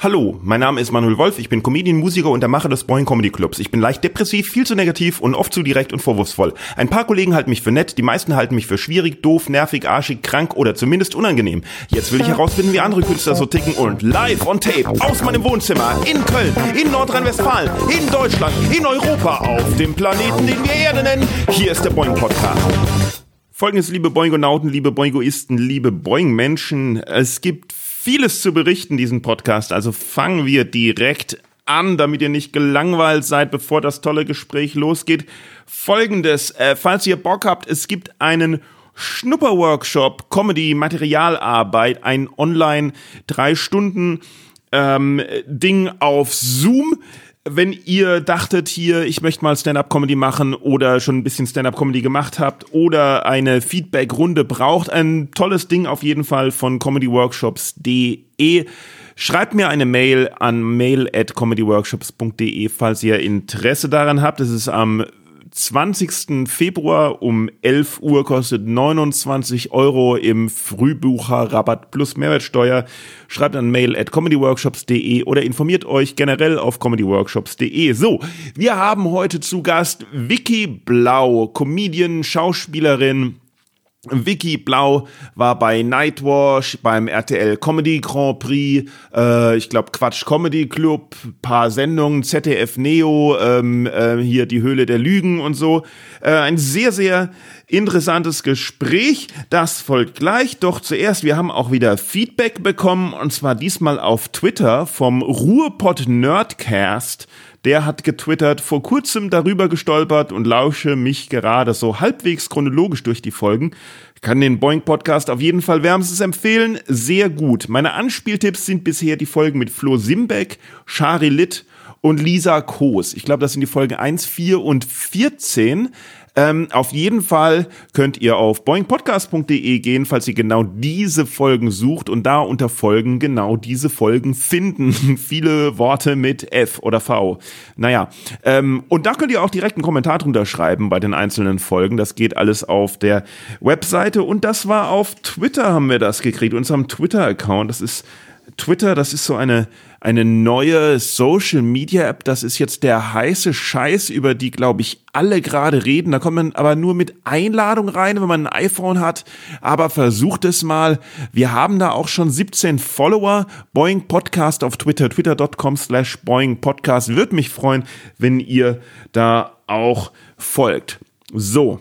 Hallo, mein Name ist Manuel Wolf, ich bin Comedian, Musiker und der Macher des Boing Comedy Clubs. Ich bin leicht depressiv, viel zu negativ und oft zu direkt und vorwurfsvoll. Ein paar Kollegen halten mich für nett, die meisten halten mich für schwierig, doof, nervig, arschig, krank oder zumindest unangenehm. Jetzt will ich herausfinden, wie andere Künstler so ticken und live on tape aus meinem Wohnzimmer in Köln, in Nordrhein-Westfalen, in Deutschland, in Europa, auf dem Planeten, den wir Erde nennen. Hier ist der Boing Podcast. Folgendes, liebe Boingonauten, liebe Boingoisten, liebe Boing-Menschen. Es gibt vieles zu berichten, diesen Podcast. Also fangen wir direkt an, damit ihr nicht gelangweilt seid, bevor das tolle Gespräch losgeht. Folgendes, äh, falls ihr Bock habt, es gibt einen Schnupperworkshop, Comedy, Materialarbeit, ein online drei Stunden ähm, Ding auf Zoom wenn ihr dachtet hier, ich möchte mal Stand-up-Comedy machen oder schon ein bisschen Stand-up-Comedy gemacht habt oder eine Feedback-Runde braucht, ein tolles Ding auf jeden Fall von comedyworkshops.de. Schreibt mir eine Mail an mail at comedyworkshops.de, falls ihr Interesse daran habt. Es ist am 20. Februar um 11 Uhr kostet 29 Euro im Frühbucher-Rabatt plus Mehrwertsteuer. Schreibt an mail at comedyworkshops.de oder informiert euch generell auf comedyworkshops.de. So, wir haben heute zu Gast Vicky Blau, Comedian, Schauspielerin, Vicky Blau war bei Nightwash, beim RTL Comedy Grand Prix, äh, ich glaube Quatsch Comedy Club, paar Sendungen, ZDF Neo, ähm, äh, hier die Höhle der Lügen und so. Äh, ein sehr, sehr interessantes Gespräch. Das folgt gleich. Doch zuerst, wir haben auch wieder Feedback bekommen und zwar diesmal auf Twitter vom Ruhrpott Nerdcast der hat getwittert, vor kurzem darüber gestolpert und lausche mich gerade so halbwegs chronologisch durch die Folgen. Kann den Boing Podcast auf jeden Fall wärmstens empfehlen. Sehr gut. Meine Anspieltipps sind bisher die Folgen mit Flo Simbeck, Shari Litt und Lisa Koos. Ich glaube, das sind die Folgen 1, 4 und 14. Ähm, auf jeden Fall könnt ihr auf boingpodcast.de gehen, falls ihr genau diese Folgen sucht und da unter Folgen genau diese Folgen finden. Viele Worte mit F oder V. Naja, ähm, und da könnt ihr auch direkt einen Kommentar drunter schreiben bei den einzelnen Folgen. Das geht alles auf der Webseite und das war auf Twitter haben wir das gekriegt, unserem Twitter-Account. Das ist Twitter, das ist so eine eine neue Social Media App. Das ist jetzt der heiße Scheiß, über die, glaube ich, alle gerade reden. Da kommt man aber nur mit Einladung rein, wenn man ein iPhone hat. Aber versucht es mal. Wir haben da auch schon 17 Follower. Boeing Podcast auf Twitter, twitter.com slash Boeing Podcast. Würde mich freuen, wenn ihr da auch folgt. So.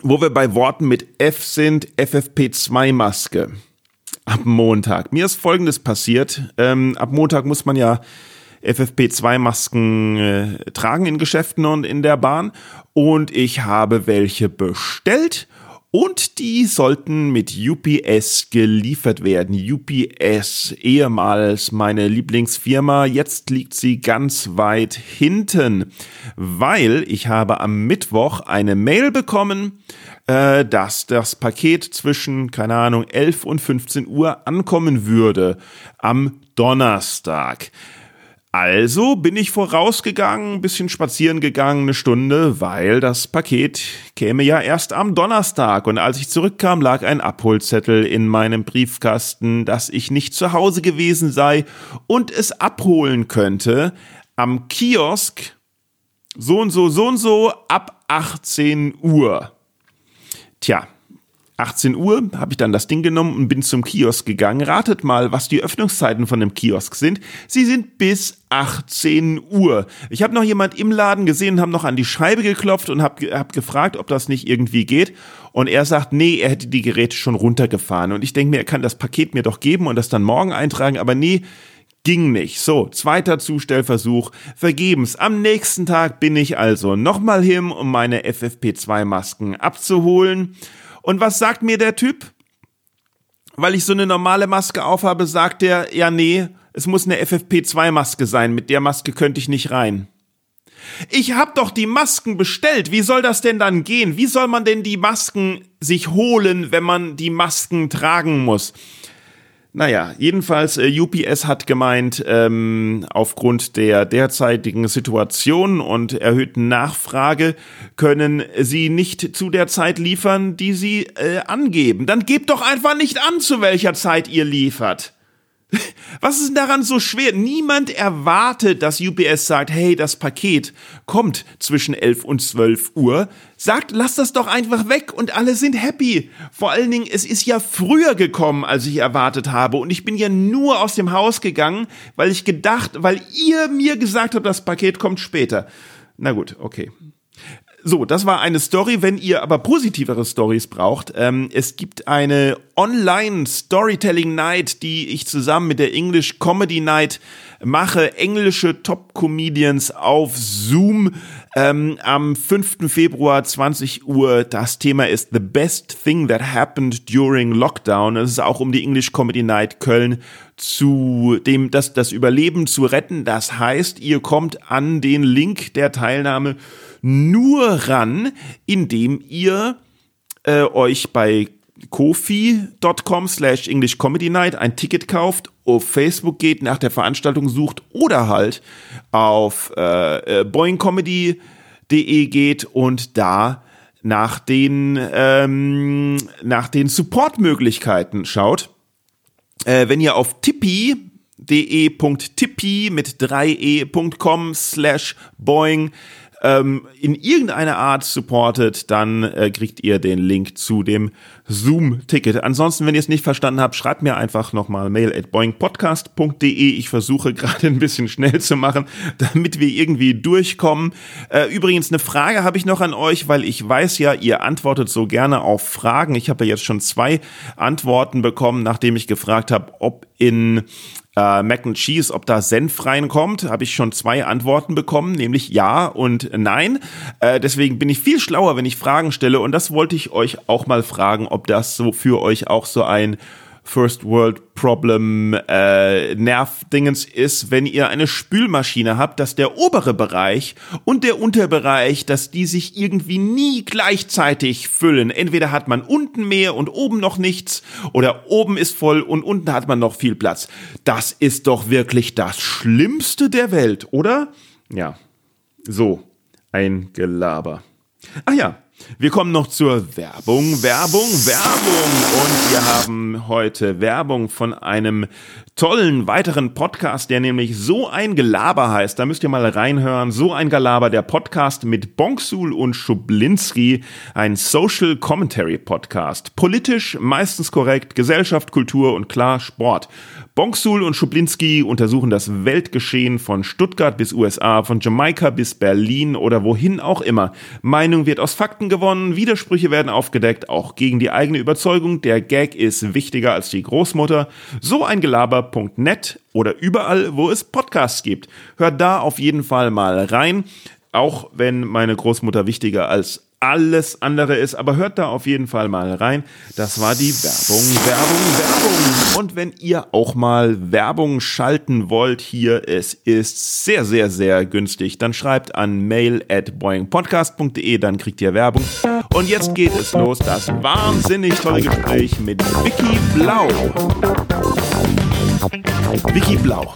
Wo wir bei Worten mit F sind, FFP2 Maske ab Montag. Mir ist Folgendes passiert. Ähm, ab Montag muss man ja FFP2-Masken äh, tragen in Geschäften und in der Bahn. Und ich habe welche bestellt. Und die sollten mit UPS geliefert werden. UPS, ehemals meine Lieblingsfirma, jetzt liegt sie ganz weit hinten, weil ich habe am Mittwoch eine Mail bekommen, äh, dass das Paket zwischen, keine Ahnung, 11 und 15 Uhr ankommen würde am Donnerstag. Also bin ich vorausgegangen, ein bisschen spazieren gegangen, eine Stunde, weil das Paket käme ja erst am Donnerstag. Und als ich zurückkam, lag ein Abholzettel in meinem Briefkasten, dass ich nicht zu Hause gewesen sei und es abholen könnte am Kiosk so und so, so und so ab 18 Uhr. Tja, 18 Uhr habe ich dann das Ding genommen und bin zum Kiosk gegangen. Ratet mal, was die Öffnungszeiten von dem Kiosk sind. Sie sind bis 18 Uhr. Ich habe noch jemand im Laden gesehen und habe noch an die Scheibe geklopft und habe hab gefragt, ob das nicht irgendwie geht. Und er sagt, nee, er hätte die Geräte schon runtergefahren. Und ich denke mir, er kann das Paket mir doch geben und das dann morgen eintragen. Aber nee, ging nicht. So, zweiter Zustellversuch, vergebens. Am nächsten Tag bin ich also nochmal hin, um meine FFP2-Masken abzuholen. Und was sagt mir der Typ? Weil ich so eine normale Maske aufhabe, sagt er, ja nee, es muss eine FFP2-Maske sein, mit der Maske könnte ich nicht rein. Ich hab doch die Masken bestellt. Wie soll das denn dann gehen? Wie soll man denn die Masken sich holen, wenn man die Masken tragen muss? Naja, jedenfalls äh, UPS hat gemeint, ähm, aufgrund der derzeitigen Situation und erhöhten Nachfrage können sie nicht zu der Zeit liefern, die sie äh, angeben. Dann gebt doch einfach nicht an, zu welcher Zeit ihr liefert. Was ist denn daran so schwer? Niemand erwartet, dass UPS sagt, hey, das Paket kommt zwischen 11 und 12 Uhr. Sagt, lass das doch einfach weg und alle sind happy. Vor allen Dingen, es ist ja früher gekommen, als ich erwartet habe und ich bin ja nur aus dem Haus gegangen, weil ich gedacht, weil ihr mir gesagt habt, das Paket kommt später. Na gut, okay. So, das war eine Story. Wenn ihr aber positivere Stories braucht, ähm, es gibt eine Online Storytelling Night, die ich zusammen mit der English Comedy Night mache. Englische Top Comedians auf Zoom ähm, am 5. Februar 20 Uhr. Das Thema ist The Best Thing That Happened During Lockdown. Es ist auch um die English Comedy Night Köln zu dem, das, das Überleben zu retten. Das heißt, ihr kommt an den Link der Teilnahme nur ran, indem ihr äh, euch bei kofi.com slash English Comedy Night ein Ticket kauft, auf Facebook geht, nach der Veranstaltung sucht oder halt auf äh, äh boingcomedy.de geht und da nach den, ähm, nach den Support-Möglichkeiten schaut. Äh, wenn ihr auf Tippi de.tippi mit 3e.com slash boing ähm, in irgendeiner Art supportet, dann äh, kriegt ihr den Link zu dem Zoom-Ticket. Ansonsten, wenn ihr es nicht verstanden habt, schreibt mir einfach nochmal mail at boingpodcast.de. Ich versuche gerade ein bisschen schnell zu machen, damit wir irgendwie durchkommen. Äh, übrigens, eine Frage habe ich noch an euch, weil ich weiß ja, ihr antwortet so gerne auf Fragen. Ich habe ja jetzt schon zwei Antworten bekommen, nachdem ich gefragt habe, ob in äh, Mac and Cheese, ob da Senf reinkommt, habe ich schon zwei Antworten bekommen, nämlich ja und nein. Äh, deswegen bin ich viel schlauer, wenn ich Fragen stelle und das wollte ich euch auch mal fragen, ob das so für euch auch so ein First World Problem äh, Nervdingens ist, wenn ihr eine Spülmaschine habt, dass der obere Bereich und der Unterbereich, dass die sich irgendwie nie gleichzeitig füllen. Entweder hat man unten mehr und oben noch nichts oder oben ist voll und unten hat man noch viel Platz. Das ist doch wirklich das Schlimmste der Welt, oder? Ja. So, ein Gelaber. Ach ja, wir kommen noch zur Werbung, Werbung, Werbung. Und wir haben heute Werbung von einem tollen weiteren Podcast, der nämlich so ein Gelaber heißt. Da müsst ihr mal reinhören. So ein Gelaber, der Podcast mit Bonksul und Schublinski, ein Social Commentary Podcast. Politisch, meistens korrekt, Gesellschaft, Kultur und klar Sport. Bonksul und Schublinski untersuchen das Weltgeschehen von Stuttgart bis USA, von Jamaika bis Berlin oder wohin auch immer. Meinung wird aus Fakten gewonnen, Widersprüche werden aufgedeckt, auch gegen die eigene Überzeugung. Der Gag ist wichtiger als die Großmutter. So ein Gelaber.net oder überall, wo es Podcasts gibt. Hört da auf jeden Fall mal rein. Auch wenn meine Großmutter wichtiger als alles andere ist. Aber hört da auf jeden Fall mal rein. Das war die Werbung, Werbung, Werbung. Und wenn ihr auch mal Werbung schalten wollt hier, es ist sehr, sehr, sehr günstig, dann schreibt an mail at boingpodcast.de, dann kriegt ihr Werbung. Und jetzt geht es los, das wahnsinnig tolle Gespräch mit Vicky Blau. Vicky Blau,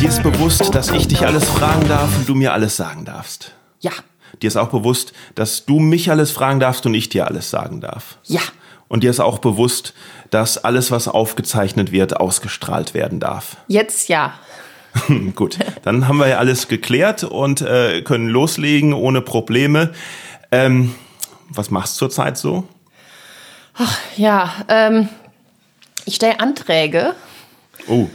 dir ist bewusst, dass ich dich alles fragen darf und du mir alles sagen darfst. Ja. Dir ist auch bewusst, dass du mich alles fragen darfst und ich dir alles sagen darf. Ja. Und dir ist auch bewusst, dass alles, was aufgezeichnet wird, ausgestrahlt werden darf. Jetzt ja. Gut, dann haben wir ja alles geklärt und äh, können loslegen ohne Probleme. Ähm, was machst du zurzeit so? Ach, ja, ähm, ich stelle Anträge. Oh.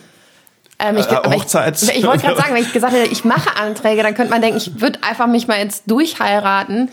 Ähm, ich, äh, Hochzeits ich, ich wollte gerade sagen, wenn ich gesagt hätte, ich mache Anträge, dann könnte man denken, ich würde einfach mich mal jetzt durchheiraten.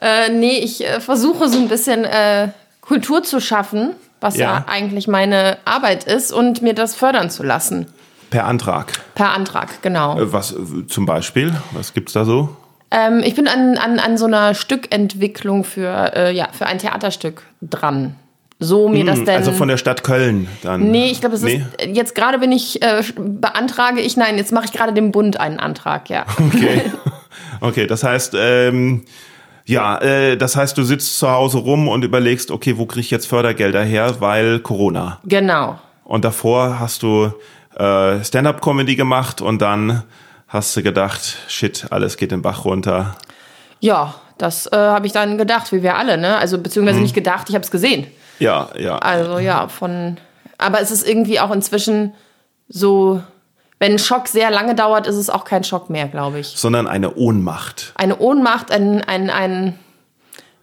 Äh, nee, ich äh, versuche so ein bisschen äh, Kultur zu schaffen, was ja. ja eigentlich meine Arbeit ist, und mir das fördern zu lassen. Per Antrag. Per Antrag, genau. Äh, was äh, zum Beispiel? Was gibt's da so? Ähm, ich bin an, an, an so einer Stückentwicklung für, äh, ja, für ein Theaterstück dran so mir hm, das denn. Also von der Stadt Köln dann. Nee, ich glaube, es nee. ist. Jetzt gerade bin ich, äh, beantrage ich, nein, jetzt mache ich gerade dem Bund einen Antrag, ja. Okay. Okay, das heißt, ähm, ja, äh, das heißt, du sitzt zu Hause rum und überlegst, okay, wo kriege ich jetzt Fördergelder her, weil Corona. Genau. Und davor hast du äh, Stand-up-Comedy gemacht und dann hast du gedacht, shit, alles geht den Bach runter. Ja, das äh, habe ich dann gedacht, wie wir alle, ne? Also beziehungsweise hm. nicht gedacht, ich habe es gesehen. Ja, ja. Also ja, von. Aber es ist irgendwie auch inzwischen so, wenn ein Schock sehr lange dauert, ist es auch kein Schock mehr, glaube ich. Sondern eine Ohnmacht. Eine Ohnmacht, ein, ein, ein,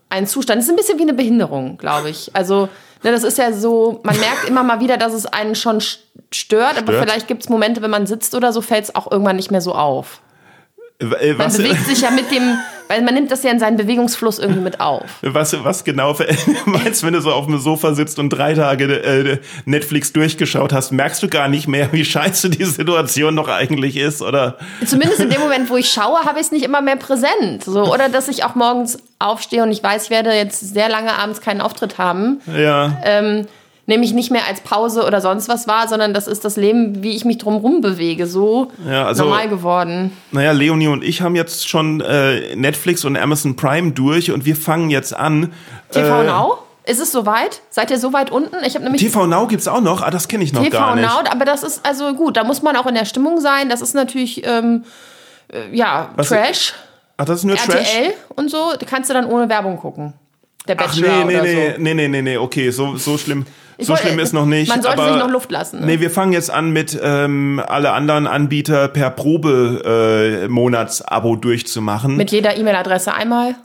ein Zustand. Das ist ein bisschen wie eine Behinderung, glaube ich. Also, ne, das ist ja so, man merkt immer mal wieder, dass es einen schon stört, aber vielleicht gibt es Momente, wenn man sitzt oder so, fällt es auch irgendwann nicht mehr so auf. Äh, Man Was, bewegt sich ja mit dem, weil man nimmt das ja in seinen Bewegungsfluss irgendwie mit auf. was, was genau meinst, wenn du so auf dem Sofa sitzt und drei Tage äh, Netflix durchgeschaut hast, merkst du gar nicht mehr, wie scheiße die Situation noch eigentlich ist, oder? Zumindest in dem Moment, wo ich schaue, habe ich es nicht immer mehr präsent. So. Oder dass ich auch morgens aufstehe und ich weiß, ich werde jetzt sehr lange abends keinen Auftritt haben. Ja. Ähm, nehme ich nicht mehr als Pause oder sonst was wahr, sondern das ist das Leben, wie ich mich drumherum bewege, so Ja, also- normal geworden. Naja, Leonie und ich haben jetzt schon äh, Netflix und Amazon Prime durch und wir fangen jetzt an. TV äh, Now? Ist es soweit? Seid ihr so weit unten? Ich habe nämlich TV Now gibt's auch noch, ah, das kenne ich noch TV gar nicht. Now, aber das ist also gut, da muss man auch in der Stimmung sein. Das ist natürlich ähm, äh, ja Was- Trash, Ach, das ist nur Trash? RTL und so. Kannst du dann ohne Werbung gucken. Der Ach Bachelor nee, nee, oder nee, so. nee, nee, nee, nee, okay, so, so schlimm. Ich so wollte- schlimm ist noch nicht. Man sollte aber, sich noch Luft lassen. Ne? Nee, wir fangen jetzt an mit ähm, alle anderen Anbieter per Probe äh, Monatsabo durchzumachen. Mit jeder E-Mail-Adresse einmal.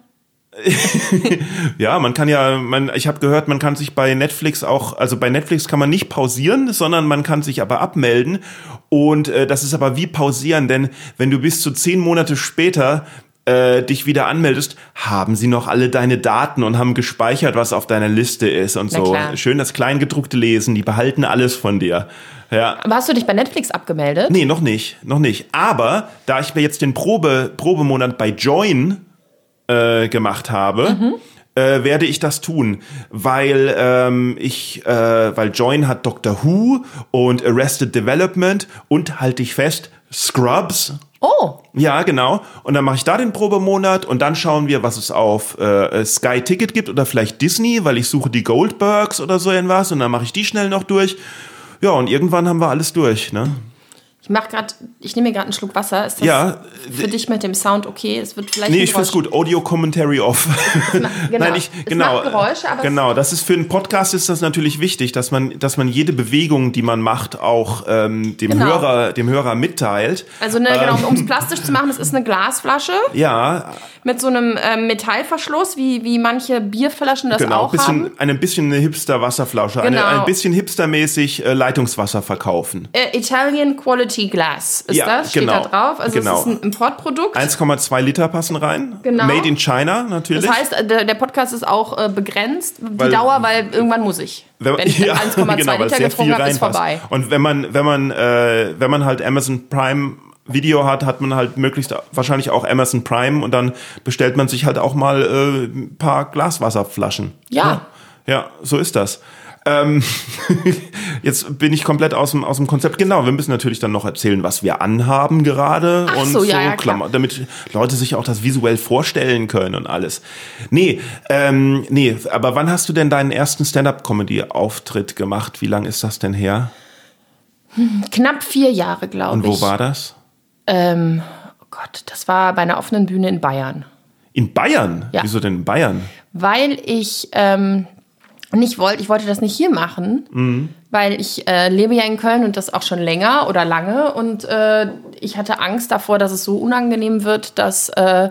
ja, man kann ja, man, ich habe gehört, man kann sich bei Netflix auch, also bei Netflix kann man nicht pausieren, sondern man kann sich aber abmelden. Und äh, das ist aber wie pausieren, denn wenn du bis zu zehn Monate später äh, dich wieder anmeldest, haben sie noch alle deine Daten und haben gespeichert, was auf deiner Liste ist und Na so. klar. Schön das Kleingedruckte lesen, die behalten alles von dir. Ja. Aber hast du dich bei Netflix abgemeldet? Nee, noch nicht, noch nicht. Aber da ich mir jetzt den Probe, Probemonat bei Join äh, gemacht habe, Mhm. äh, werde ich das tun, weil ähm, ich, äh, weil Join hat Doctor Who und Arrested Development und halte ich fest Scrubs. Oh, Ja, genau. Und dann mache ich da den Probemonat und dann schauen wir, was es auf äh, Sky Ticket gibt oder vielleicht Disney, weil ich suche die Goldbergs oder so irgendwas und dann mache ich die schnell noch durch. Ja, und irgendwann haben wir alles durch, ne? Ich mach grad, ich nehme mir gerade einen Schluck Wasser. Ist das Ja, für dich mit dem Sound okay? Es wird vielleicht Nee, ich find's Geräusch- gut. Audio Commentary off. Genau. Nein, ich, Es genau. Geräusche, aber es- genau, das ist für einen Podcast ist das natürlich wichtig, dass man, dass man jede Bewegung, die man macht, auch ähm, dem Genau. Hörer, dem Hörer mitteilt. Also ne, genau, um es plastisch zu machen, es ist eine Glasflasche Ja, mit so einem ähm, Metallverschluss, wie, wie manche Bierflaschen das genau. auch Bisschen, haben. eine bisschen eine Hipster-Wasserflasche, eine, Genau. ein bisschen hipstermäßig äh, Leitungswasser verkaufen. Äh, Italian Quality Glass ist Ja, das, steht genau. da drauf. Also Genau. es ist ein Importprodukt. 1,2 Liter passen rein. Genau. Made in China natürlich. Das heißt, der, der Podcast ist auch äh, begrenzt, die Weil- Dauer, weil irgendwann muss ich. Wenn, Wenn ich ja, 1,2 genau, Liter getrunken habe, ist vorbei. Und wenn man, wenn man, äh, wenn man halt Amazon Prime Video hat, hat man halt möglichst wahrscheinlich auch Amazon Prime und dann bestellt man sich halt auch mal äh, ein paar Glaswasserflaschen. Ja. Ja, so ist das. Ähm, jetzt bin ich komplett aus dem, aus dem Konzept. Genau, wir müssen natürlich dann noch erzählen, was wir anhaben gerade Ach und so, ja, ja. Klammer- damit Leute sich auch das visuell vorstellen können und alles. Nee, ähm, nee, aber wann hast du denn deinen ersten Stand-up-Comedy-Auftritt gemacht? Wie lang ist das denn her? Knapp vier Jahre, glaube Und ich. wo war das? Ähm, oh Gott, das war bei einer offenen Bühne in Bayern. In Bayern? Ja. Wieso denn in Bayern? Weil ich ähm, nicht wollte, ich wollte das nicht hier machen, Mhm. weil ich äh, lebe ja in Köln und das auch schon länger oder lange und äh, ich hatte Angst davor, dass es so unangenehm wird, dass, äh,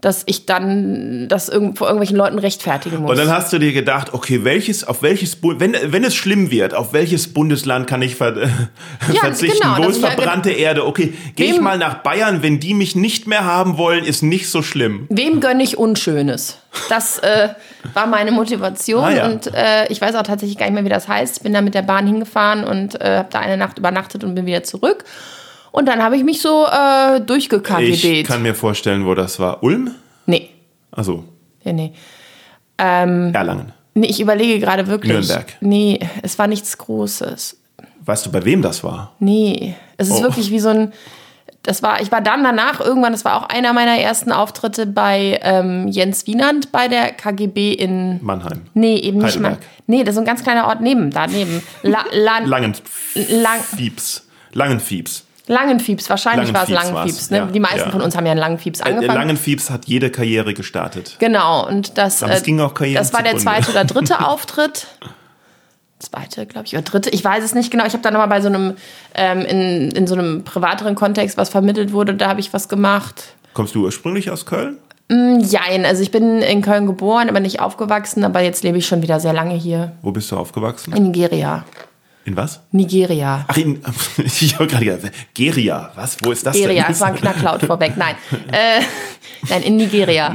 dass ich dann das vor irgendwelchen Leuten rechtfertigen muss. Und dann hast du dir gedacht, okay, welches, auf welches, wenn, wenn es schlimm wird, auf welches Bundesland kann ich ver verzichten? genau, Wo ist ich ja verbrannte Erde? Okay, gehe ich mal nach Bayern, wenn die mich nicht mehr haben wollen, ist nicht so schlimm. Wem gönne ich Unschönes? Das äh, war meine Motivation Ah, ja. und äh, ich weiß auch tatsächlich gar nicht mehr, wie das heißt. Ich bin da mit der Bahn hingefahren und äh, habe da eine Nacht übernachtet und bin wieder zurück. Und dann habe ich mich so äh, Ich durchgekgbt. kann mir vorstellen, wo das war. Ulm? Nee, Also nee, nee. Ähm, Erlangen. nee, ich überlege gerade wirklich. Nürnberg. Nee, es war nichts Großes. Weißt du, bei wem das war? Nee, es ist Oh. wirklich wie so ein. Das war, ich war dann danach irgendwann, das war auch einer meiner ersten Auftritte bei ähm, Jens Wienand bei der KGB in Mannheim. Nee, eben nicht. Heidelberg. Nee, das ist so ein ganz kleiner Ort neben, daneben. La, La, Langenfiebs. Langenfiebs. Langenfiebs, wahrscheinlich war es Langenfiebs Ne? ja, Die meisten ja. von uns haben ja in Langenfiebs Äh, angefangen. Langenfiebs hat jede Karriere gestartet. genau, und das, äh, ging auch Karrieren das war der zweite oder dritte Auftritt. zweite, glaube ich, oder dritte, ich weiß es nicht genau. Ich habe dann nochmal bei so einem, ähm, in, in so einem privateren Kontext, was vermittelt wurde, da habe ich was gemacht. Kommst du ursprünglich aus Köln? Mm, jein, also ich bin in Köln geboren, aber nicht aufgewachsen, aber jetzt lebe ich schon wieder sehr lange hier. Wo bist du aufgewachsen? In Nigeria. In was? Nigeria. Ach, in, ich habe gerade gedacht, Geria, was? Wo ist das Geria, denn? es war ein Knacklaut vorweg. Nein, äh, nein, in Nigeria.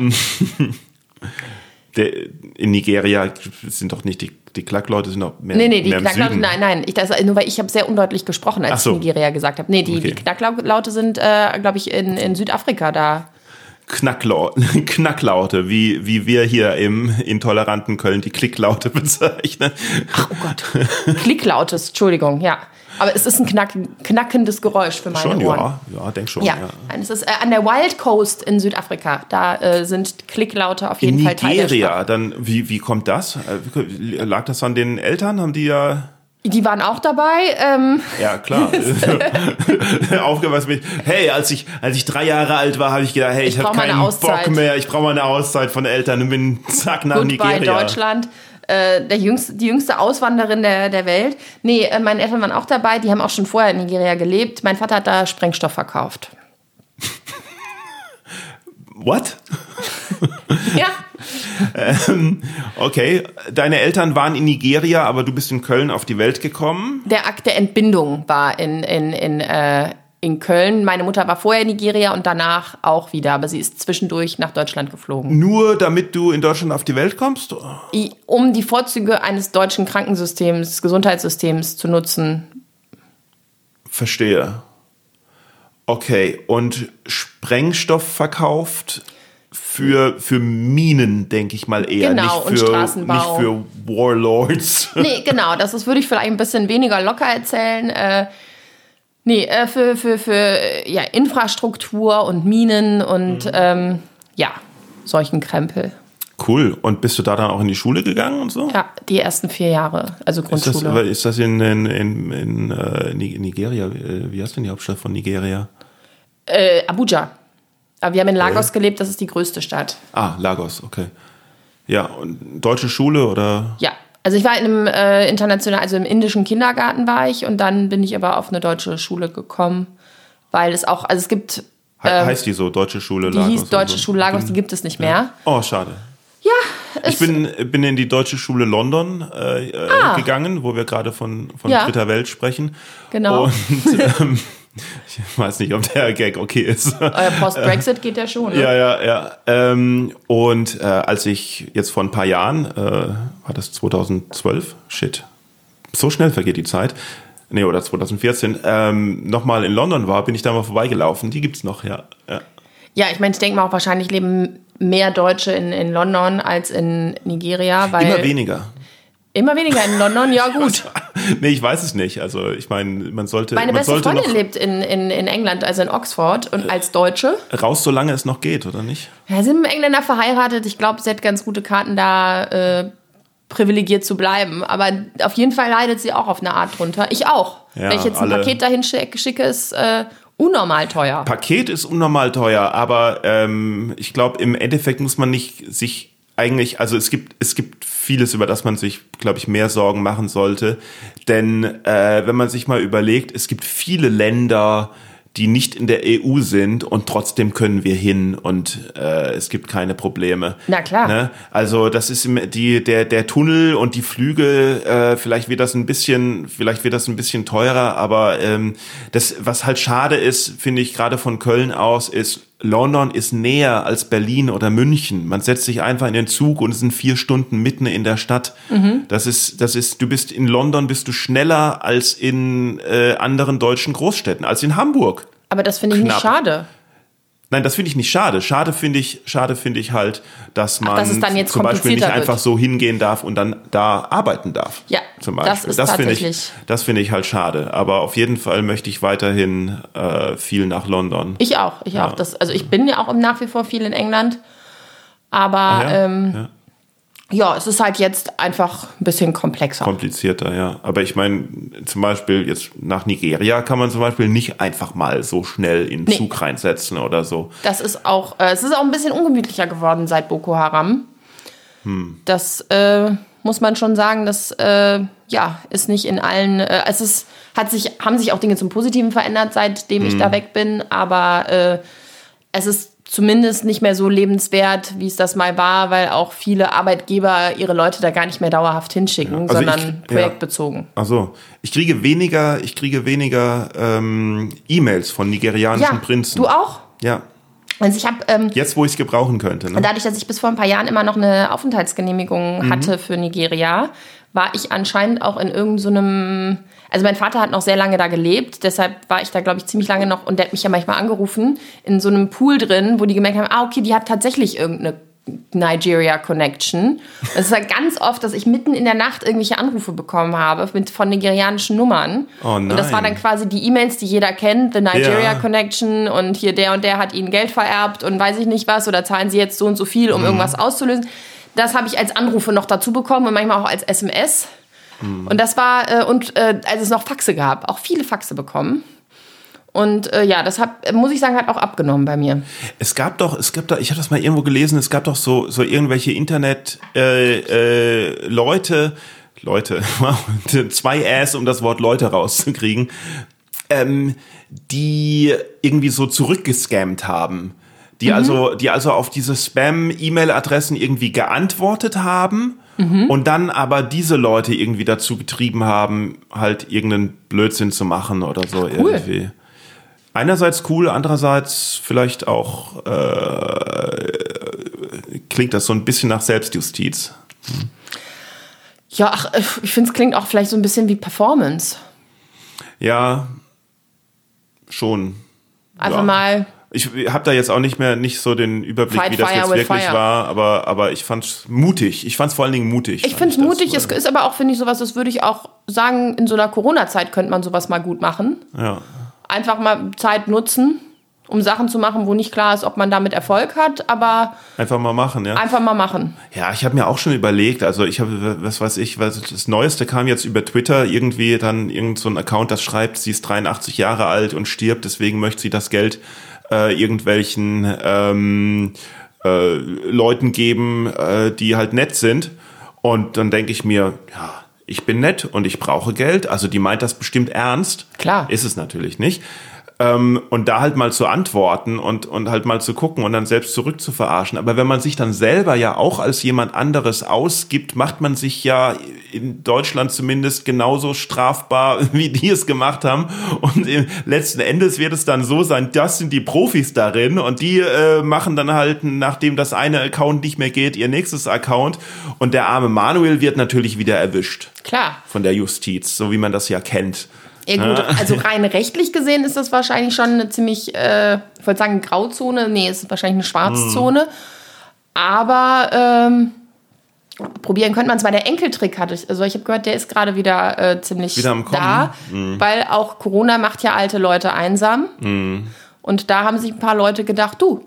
Der, in Nigeria sind doch nicht die, die Klackleute, sind doch mehr, Nee, nee, die Süden. nein, nein. Ich, das, nur weil ich habe sehr undeutlich gesprochen, als so. ich Nigeria gesagt habe. Nee, die, Okay. die Knacklaute sind, äh, glaube ich, in, in Südafrika da. Knacklau Knacklaute, wie, wie wir hier im intoleranten Köln die Klicklaute bezeichnen. Oh Gott. Klicklautes, Entschuldigung, ja. Aber es ist ein knack, knackendes Geräusch für meine Schon, Ohren. ja, ja, denk schon. Ja, Ja. Nein, es ist äh, an der Wild Coast in Südafrika. Da äh, sind Klicklaute auf jeden In Fall Teil. Nigeria, dann, wie, wie kommt das? Äh, Lag das an den Eltern? Haben die ja, Die waren auch dabei. Ähm, ja klar, aufgewachsen bin. Hey, als ich, als ich drei Jahre alt war, habe ich gedacht, hey, ich, Ich habe keinen. Bock mehr, ich brauche mal eine Auszeit von Eltern und bin zack nach Goodbye Nigeria. Deutschland. Äh, der jüngste, die jüngste Auswanderin der, der Welt. Nee, äh, meine Eltern waren auch dabei. Die haben auch schon vorher in Nigeria gelebt. Mein Vater hat da Sprengstoff verkauft. What? Ja, Okay, deine Eltern waren in Nigeria, aber du bist in Köln auf die Welt gekommen. der Akt der Entbindung war in, in, in, äh, in Köln. Meine Mutter war vorher in Nigeria und danach auch wieder. Aber sie ist zwischendurch nach Deutschland geflogen. Nur damit du in Deutschland auf die Welt kommst? Um die Vorzüge eines deutschen Krankensystems, Gesundheitssystems zu nutzen. Verstehe. Okay, und Sprengstoff verkauft für, für Minen, denke ich mal eher. Genau, nicht und für, Straßenbau. Nicht für Warlords. Nee, genau, das ist, würde ich vielleicht ein bisschen weniger locker erzählen. Äh, nee, äh, für, für, für ja, Infrastruktur und Minen und Mhm. ähm, ja, solchen Krempel. Cool. Und bist du da dann auch in die Schule gegangen und so? Ja, die ersten vier Jahre, also Ist das, Grundschule. ist das in, in, in, in äh, Ni- Nigeria? Äh, Wie heißt denn die Hauptstadt von Nigeria? äh, Abuja. Aber wir haben in Lagos gelebt, das ist die größte Stadt. Ah, Lagos, okay. Ja, und deutsche Schule oder? Ja, also ich war in einem äh, international, also im indischen Kindergarten war ich und dann bin ich aber auf eine deutsche Schule gekommen, weil es auch, also es gibt, He Ähm, heißt die so, Deutsche Schule die Lagos? hieß oder Deutsche so? Schule Lagos, die gibt es nicht mehr. Oh, schade. Ja, Ich bin, bin in die Deutsche Schule London äh, äh, gegangen, wo wir gerade von, von Ah. Ja. dritter Welt sprechen. Genau. Und ähm, ich weiß nicht, ob der Gag okay ist. Post-Brexit geht ja schon. Ne? Ja, ja, ja. Ähm, und äh, als ich jetzt vor ein paar Jahren, äh, war das 2012? Shit. So schnell vergeht die Zeit. Nee, oder 2014, ähm, nochmal in London war, bin ich da mal vorbeigelaufen. Die gibt's noch, ja. ja. Ja, ich meine, ich denke mal auch wahrscheinlich leben mehr Deutsche in, in London als in Nigeria, weil Immer weniger. immer weniger in London, ja gut. Nee, ich weiß es nicht. Also ich meine, man sollte, Meine man beste sollte Freundin lebt in, in, in England, also in Oxford und als Deutsche. raus, solange es noch geht, oder nicht? Ja, sind mit Engländer verheiratet. Ich glaube, sie hat ganz gute Karten da äh, privilegiert zu bleiben. Aber auf jeden Fall leidet sie auch auf eine Art drunter. Ich auch. Ja, Wenn ich jetzt ein alle- Paket dahin schick- schicke, ist äh, unnormal teuer. Paket ist unnormal teuer, aber ähm, ich glaube, im Endeffekt muss man nicht sich eigentlich, also es gibt, es gibt vieles, über das man sich, glaube ich, mehr Sorgen machen sollte. Denn äh, wenn man sich mal überlegt, es gibt viele Länder, die nicht in der EU sind und trotzdem können wir hin und äh, es gibt keine Probleme. Na klar. Ne? Also das ist die, der, der Tunnel und die Flüge, äh, vielleicht wird das ein bisschen, vielleicht wird das ein bisschen teurer, aber ähm, das, was halt schade ist, finde ich, gerade von Köln aus, ist, London ist näher als Berlin oder München. Man setzt sich einfach in den Zug und es sind vier Stunden mitten in der Stadt. Mhm. Das ist, das ist, du bist in London bist du schneller als in äh, anderen deutschen Großstädten, als in Hamburg. Aber das finde ich nicht Knapp. schade. Nein, das finde ich nicht schade. Schade finde ich, schade finde ich halt, dass man dass dann jetzt zum Beispiel nicht einfach wird. so hingehen darf und dann da arbeiten darf. Ja, zum das Beispiel. ist finde ich, tatsächlich- das finde ich halt schade. Aber auf jeden Fall möchte ich weiterhin äh, viel nach London. Ich auch, ich auch. Das, also ich bin ja auch nach wie vor viel in England. Aber ja? ähm, Ja. Ja. es ist halt jetzt einfach ein bisschen komplexer. Komplizierter, ja. Aber ich meine, zum Beispiel jetzt nach Nigeria kann man zum Beispiel nicht einfach mal so schnell in den Nee. Zug reinsetzen oder so. Das ist auch, äh, es ist auch ein bisschen ungemütlicher geworden seit Boko Haram. Hm. Das äh, muss man schon sagen, dass, äh, ja, ist nicht in allen, äh, es ist, hat sich, haben sich auch Dinge zum Positiven verändert, seitdem mhm. ich da weg bin, aber äh, es ist zumindest nicht mehr so lebenswert, wie es das mal war, weil auch viele Arbeitgeber ihre Leute da gar nicht mehr dauerhaft hinschicken, ja, also sondern ich, projektbezogen. Ja. Also ich kriege weniger, ich kriege weniger ähm, E-Mails von nigerianischen ja, Prinzen. Du auch? Ja. Also ich habe ähm, jetzt, wo ich es gebrauchen könnte. Ne? Dadurch, dass ich bis vor ein paar Jahren immer noch eine Aufenthaltsgenehmigung mhm. hatte für Nigeria, war ich anscheinend auch in irgendeinem. So also mein Vater hat noch sehr lange da gelebt, deshalb war ich da, glaube ich, ziemlich lange noch und der hat mich ja manchmal angerufen in so einem Pool drin, wo die gemerkt haben, ah, okay, die hat tatsächlich irgendeine Nigeria Connection. Es ist halt ganz oft, dass ich mitten in der Nacht irgendwelche Anrufe bekommen habe mit, von nigerianischen Nummern. Oh nein. Und das war dann quasi die E-Mails, die jeder kennt, The Nigeria ja. Connection und hier der und der hat ihnen Geld vererbt und weiß ich nicht was oder zahlen sie jetzt so und so viel, um mhm. irgendwas auszulösen. Das habe ich als Anrufe noch dazu bekommen und manchmal auch als SMS. Mhm. Und das war, äh, und äh, als es noch Faxe gab, auch viele Faxe bekommen. Und äh, ja, das hat, muss ich sagen, hat auch abgenommen bei mir. Es gab doch, es gab da, ich habe das mal irgendwo gelesen, es gab doch so, so irgendwelche Internet-Leute, äh, äh, Leute, Leute, zwei Äs, um das Wort Leute rauszukriegen, ähm, die irgendwie so zurückgescammt haben. Die mhm. also, die also auf diese Spam-E-Mail-Adressen irgendwie geantwortet haben mhm. und dann aber diese Leute irgendwie dazu getrieben haben, halt irgendeinen Blödsinn zu machen oder so Ach, cool. irgendwie einerseits cool, andererseits vielleicht auch äh, klingt das so ein bisschen nach Selbstjustiz. Hm. Ja, ach, ich finde es klingt auch vielleicht so ein bisschen wie Performance. Ja, schon. Einfach ja. mal. Ich habe da jetzt auch nicht mehr nicht so den Überblick, Fight wie das jetzt wirklich fire. war, aber, aber ich fand es mutig. Ich fand es vor allen Dingen mutig. Ich finde es mutig. Es ist aber auch, finde ich, sowas, das würde ich auch sagen, in so einer Corona-Zeit könnte man sowas mal gut machen. Ja einfach mal Zeit nutzen, um Sachen zu machen, wo nicht klar ist, ob man damit Erfolg hat, aber einfach mal machen, ja. Einfach mal machen. Ja, ich habe mir auch schon überlegt, also ich habe, was weiß ich, was das Neueste kam jetzt über Twitter irgendwie dann irgend so ein Account, das schreibt, sie ist 83 Jahre alt und stirbt, deswegen möchte sie das Geld äh, irgendwelchen ähm, äh, Leuten geben, äh, die halt nett sind. Und dann denke ich mir, ja, ich bin nett und ich brauche Geld. Also die meint das bestimmt ernst. Klar. Ist es natürlich nicht. Ähm, und da halt mal zu antworten und, und halt mal zu gucken und dann selbst zurück zu verarschen. Aber wenn man sich dann selber ja auch als jemand anderes ausgibt, macht man sich ja in Deutschland zumindest genauso strafbar, wie die es gemacht haben. Und letzten Endes wird es dann so sein, das sind die Profis darin und die äh, machen dann halt, nachdem das eine Account nicht mehr geht, ihr nächstes Account. Und der arme Manuel wird natürlich wieder erwischt. Klar. Von der Justiz, so wie man das ja kennt. Ja gut, also rein rechtlich gesehen ist das wahrscheinlich schon eine ziemlich, äh, ich wollte sagen Grauzone, nee, es ist wahrscheinlich eine Schwarzzone. Hm. Aber ähm, probieren könnte man es, weil der Enkeltrick hatte ich, also ich habe gehört, der ist gerade wieder äh, ziemlich wieder da, mhm. weil auch Corona macht ja alte Leute einsam. Mhm. Und da haben sich ein paar Leute gedacht, du,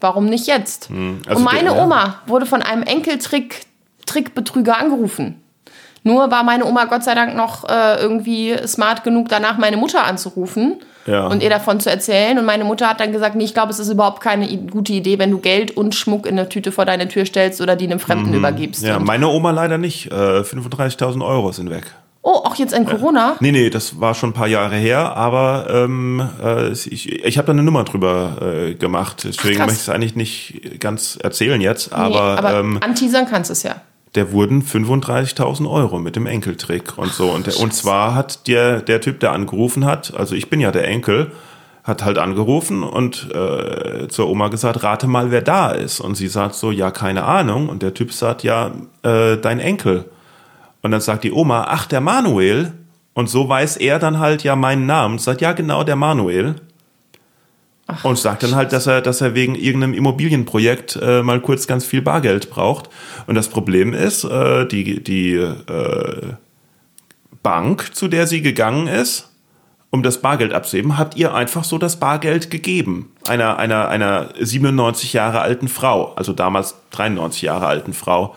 warum nicht jetzt? Mhm. Also Und meine der, ja. Oma wurde von einem Enkeltrick Trickbetrüger angerufen. Nur war meine Oma Gott sei Dank noch äh, irgendwie smart genug, danach meine Mutter anzurufen ja. und ihr davon zu erzählen. Und meine Mutter hat dann gesagt, nee, ich glaube, es ist überhaupt keine gute Idee, wenn du Geld und Schmuck in eine Tüte vor deine Tür stellst oder die einem Fremden mhm. übergibst. Ja, und meine Oma leider nicht. Äh, 35.000 Euro sind weg. Oh, auch jetzt in Corona? Äh, nee, nee, das war schon ein paar Jahre her, aber ähm, äh, ich, ich habe da eine Nummer drüber äh, gemacht. Deswegen Ach, möchte ich es eigentlich nicht ganz erzählen jetzt. Aber, nee, aber ähm, anteasern kannst du es ja der wurden 35.000 Euro mit dem Enkeltrick und so. Und, der, und zwar hat der, der Typ, der angerufen hat, also ich bin ja der Enkel, hat halt angerufen und äh, zur Oma gesagt, rate mal, wer da ist. Und sie sagt so, ja, keine Ahnung. Und der Typ sagt, ja, äh, dein Enkel. Und dann sagt die Oma, ach, der Manuel. Und so weiß er dann halt ja meinen Namen. Und sagt, ja, genau, der Manuel. Ach, und sagt dann halt, dass er, dass er wegen irgendeinem Immobilienprojekt äh, mal kurz ganz viel Bargeld braucht. Und das Problem ist, äh, die, die äh, Bank, zu der sie gegangen ist, um das Bargeld abzuheben, habt ihr einfach so das Bargeld gegeben. Einer, einer, einer 97 Jahre alten Frau, also damals 93 Jahre alten Frau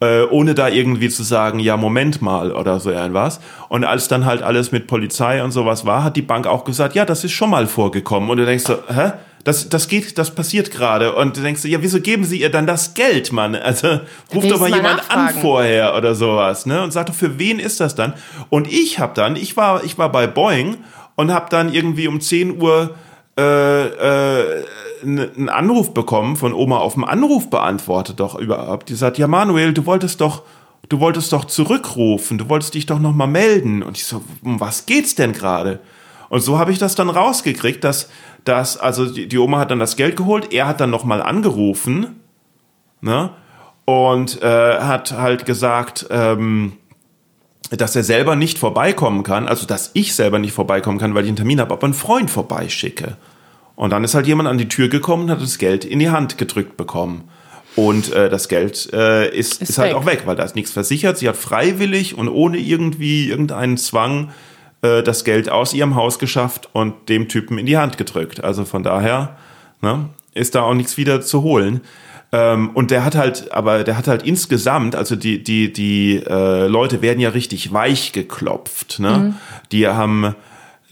äh, ohne da irgendwie zu sagen, ja, Moment mal oder so irgendwas. Und als dann halt alles mit Polizei und sowas war, hat die Bank auch gesagt, ja, das ist schon mal vorgekommen. Und du denkst so, hä? Das, das geht, das passiert gerade. Und du denkst, ja, wieso geben sie ihr dann das Geld, Mann? Also ruft doch mal jemand nachfragen. an vorher oder sowas, ne? Und sagt doch, für wen ist das dann? Und ich hab dann, ich war, ich war bei Boeing und hab dann irgendwie um 10 Uhr äh, äh, einen Anruf bekommen von Oma auf dem Anruf beantwortet doch überhaupt. Die sagt, ja Manuel, du wolltest doch, du wolltest doch zurückrufen, du wolltest dich doch noch mal melden. Und ich so, um was geht's denn gerade? Und so habe ich das dann rausgekriegt, dass, dass also die, die, Oma hat dann das Geld geholt, er hat dann noch mal angerufen, ne? Und äh, hat halt gesagt, ähm, dass er selber nicht vorbeikommen kann, also dass ich selber nicht vorbeikommen kann, weil ich einen Termin habe, aber einen Freund vorbeischicke. Und dann ist halt jemand an die Tür gekommen und hat das Geld in die Hand gedrückt bekommen. Und äh, das Geld äh, ist, ist, ist halt auch weg, weil da ist nichts versichert. Sie hat freiwillig und ohne irgendwie irgendeinen Zwang äh, das Geld aus ihrem Haus geschafft und dem Typen in die Hand gedrückt. Also von daher ne, ist da auch nichts wieder zu holen. Ähm, und der hat halt, aber der hat halt insgesamt, also die, die, die äh, Leute werden ja richtig weich geklopft. Ne? Mhm. Die haben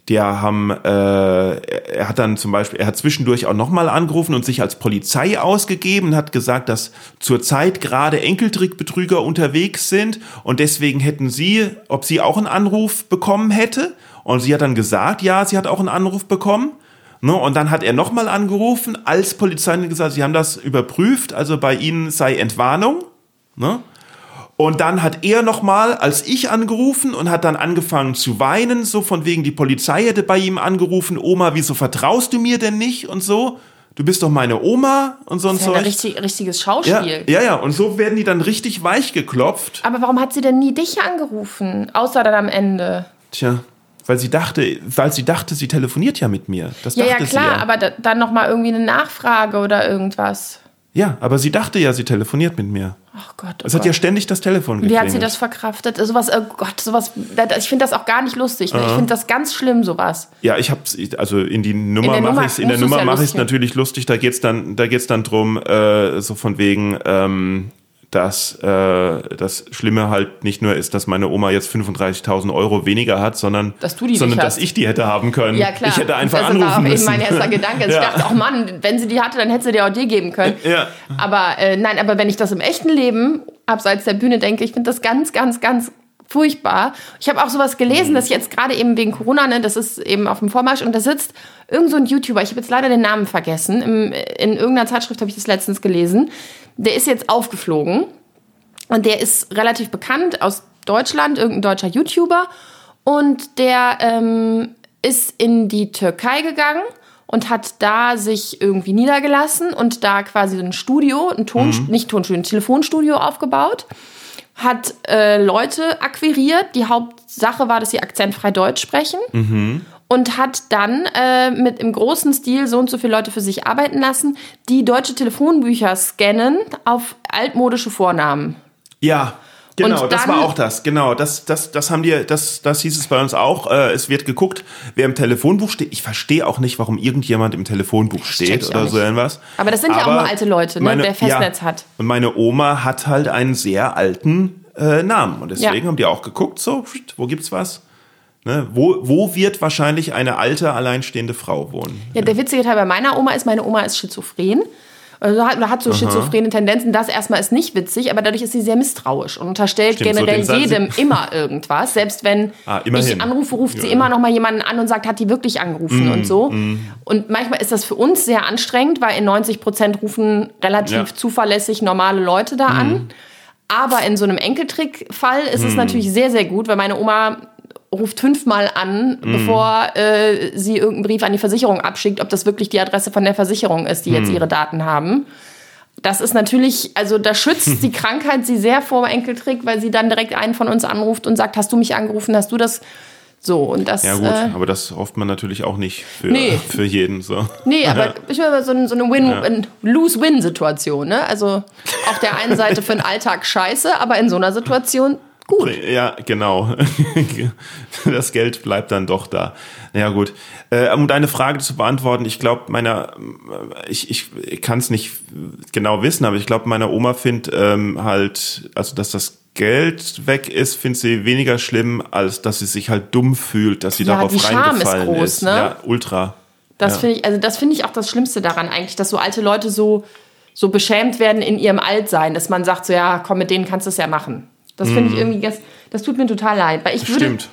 die haben, äh, er hat dann zum Beispiel, er hat zwischendurch auch nochmal angerufen und sich als Polizei ausgegeben, hat gesagt, dass zurzeit gerade Enkeltrickbetrüger unterwegs sind und deswegen hätten sie, ob sie auch einen Anruf bekommen hätte. Und sie hat dann gesagt, ja, sie hat auch einen Anruf bekommen. Ne, und dann hat er nochmal angerufen, als Polizei gesagt, sie haben das überprüft, also bei ihnen sei Entwarnung. Ne? Und dann hat er nochmal als ich angerufen und hat dann angefangen zu weinen, so von wegen die Polizei hätte bei ihm angerufen, Oma, wieso vertraust du mir denn nicht und so? Du bist doch meine Oma und so und so. Ein richtig, richtiges Schauspiel. Ja, ja, ja, und so werden die dann richtig weich geklopft. Aber warum hat sie denn nie dich angerufen, außer dann am Ende? Tja, weil sie dachte, weil sie dachte, sie telefoniert ja mit mir. Das ja, dachte ja, klar, sie ja. aber da, dann nochmal irgendwie eine Nachfrage oder irgendwas. Ja, aber sie dachte ja, sie telefoniert mit mir. Ach Gott. Oh es hat Gott. ja ständig das Telefon geklingelt. Wie hat sie das verkraftet? Sowas, oh Gott, sowas. Ich finde das auch gar nicht lustig. Ne? Ich finde das ganz schlimm, sowas. Ja, ich hab's, also in die Nummer mache ich in der Nummer mache ich es natürlich lustig. Da geht's dann, da geht's dann drum, äh, so von wegen. Ähm, dass äh, das Schlimme halt nicht nur ist, dass meine Oma jetzt 35.000 Euro weniger hat, sondern, dass, du die sondern dass ich die hätte haben können. Ja, klar. Ich hätte einfach das anrufen war auch müssen. eben mein erster Gedanke. Also ja. Ich dachte, oh Mann, wenn sie die hatte, dann hätte sie die auch dir geben können. Ja. Aber äh, nein, aber wenn ich das im echten Leben abseits der Bühne denke, ich finde das ganz, ganz, ganz furchtbar. Ich habe auch sowas gelesen, dass jetzt gerade eben wegen Corona, ne, das ist eben auf dem Vormarsch und da sitzt irgend so ein YouTuber, ich habe jetzt leider den Namen vergessen, Im, in irgendeiner Zeitschrift habe ich das letztens gelesen, der ist jetzt aufgeflogen und der ist relativ bekannt aus Deutschland, irgendein deutscher YouTuber und der ähm, ist in die Türkei gegangen und hat da sich irgendwie niedergelassen und da quasi ein Studio, ein Ton, mhm. nicht Tonstudio, ein Telefonstudio aufgebaut hat äh, Leute akquiriert. Die Hauptsache war, dass sie akzentfrei Deutsch sprechen. Mhm. Und hat dann äh, mit im großen Stil so und so viele Leute für sich arbeiten lassen, die deutsche Telefonbücher scannen auf altmodische Vornamen. Ja, Genau, das war auch das. Genau, das, das, das haben die, das, das hieß es bei uns auch. Äh, es wird geguckt, wer im Telefonbuch steht. Ich verstehe auch nicht, warum irgendjemand im Telefonbuch steht oder so irgendwas. Aber das sind Aber ja auch nur alte Leute, ne? Meine, wer Festnetz ja, hat. Und meine Oma hat halt einen sehr alten äh, Namen und deswegen ja. haben die auch geguckt, so, wo gibt's was? Ne, wo, wo wird wahrscheinlich eine alte, alleinstehende Frau wohnen? Ja, der witzige Teil bei meiner Oma ist, meine Oma ist schizophren. Also hat, hat so Aha. schizophrene Tendenzen. Das erstmal ist nicht witzig, aber dadurch ist sie sehr misstrauisch und unterstellt Stimmt, generell so jedem immer irgendwas. Selbst wenn ah, ich anrufe, ruft ja. sie immer noch mal jemanden an und sagt, hat die wirklich angerufen mm, und so. Mm. Und manchmal ist das für uns sehr anstrengend, weil in 90 Prozent rufen relativ ja. zuverlässig normale Leute da mm. an. Aber in so einem Enkeltrick-Fall ist es mm. natürlich sehr, sehr gut, weil meine Oma ruft fünfmal an, mm. bevor äh, sie irgendeinen Brief an die Versicherung abschickt, ob das wirklich die Adresse von der Versicherung ist, die mm. jetzt ihre Daten haben. Das ist natürlich, also da schützt die Krankheit sie sehr vor Enkeltrick, weil sie dann direkt einen von uns anruft und sagt, hast du mich angerufen, hast du das so, und das. Ja, gut, äh, aber das hofft man natürlich auch nicht für, nee. für jeden. So. Nee, aber ich meine, so, eine, so eine Win, ja. Lose-Win-Situation. Ne? Also auf der einen Seite für den Alltag scheiße, aber in so einer Situation gut. Ja, genau. Das Geld bleibt dann doch da. Ja, gut. Äh, um deine Frage zu beantworten, ich glaube, meiner, ich, ich, ich kann es nicht genau wissen, aber ich glaube, meine Oma findet ähm, halt, also dass das Geld weg ist, findet sie weniger schlimm, als dass sie sich halt dumm fühlt, dass sie ja, darauf die reingefallen Scham ist. Groß, ist. Ne? Ja, ultra. Das Ja. finde ich, also das finde ich auch das Schlimmste daran eigentlich, dass so alte Leute so, so beschämt werden in ihrem Altsein, dass man sagt so, ja, komm, mit denen kannst du es ja machen. Das finde ich irgendwie, das, das tut mir total leid, weil ich würde, Mhm. Stimmt.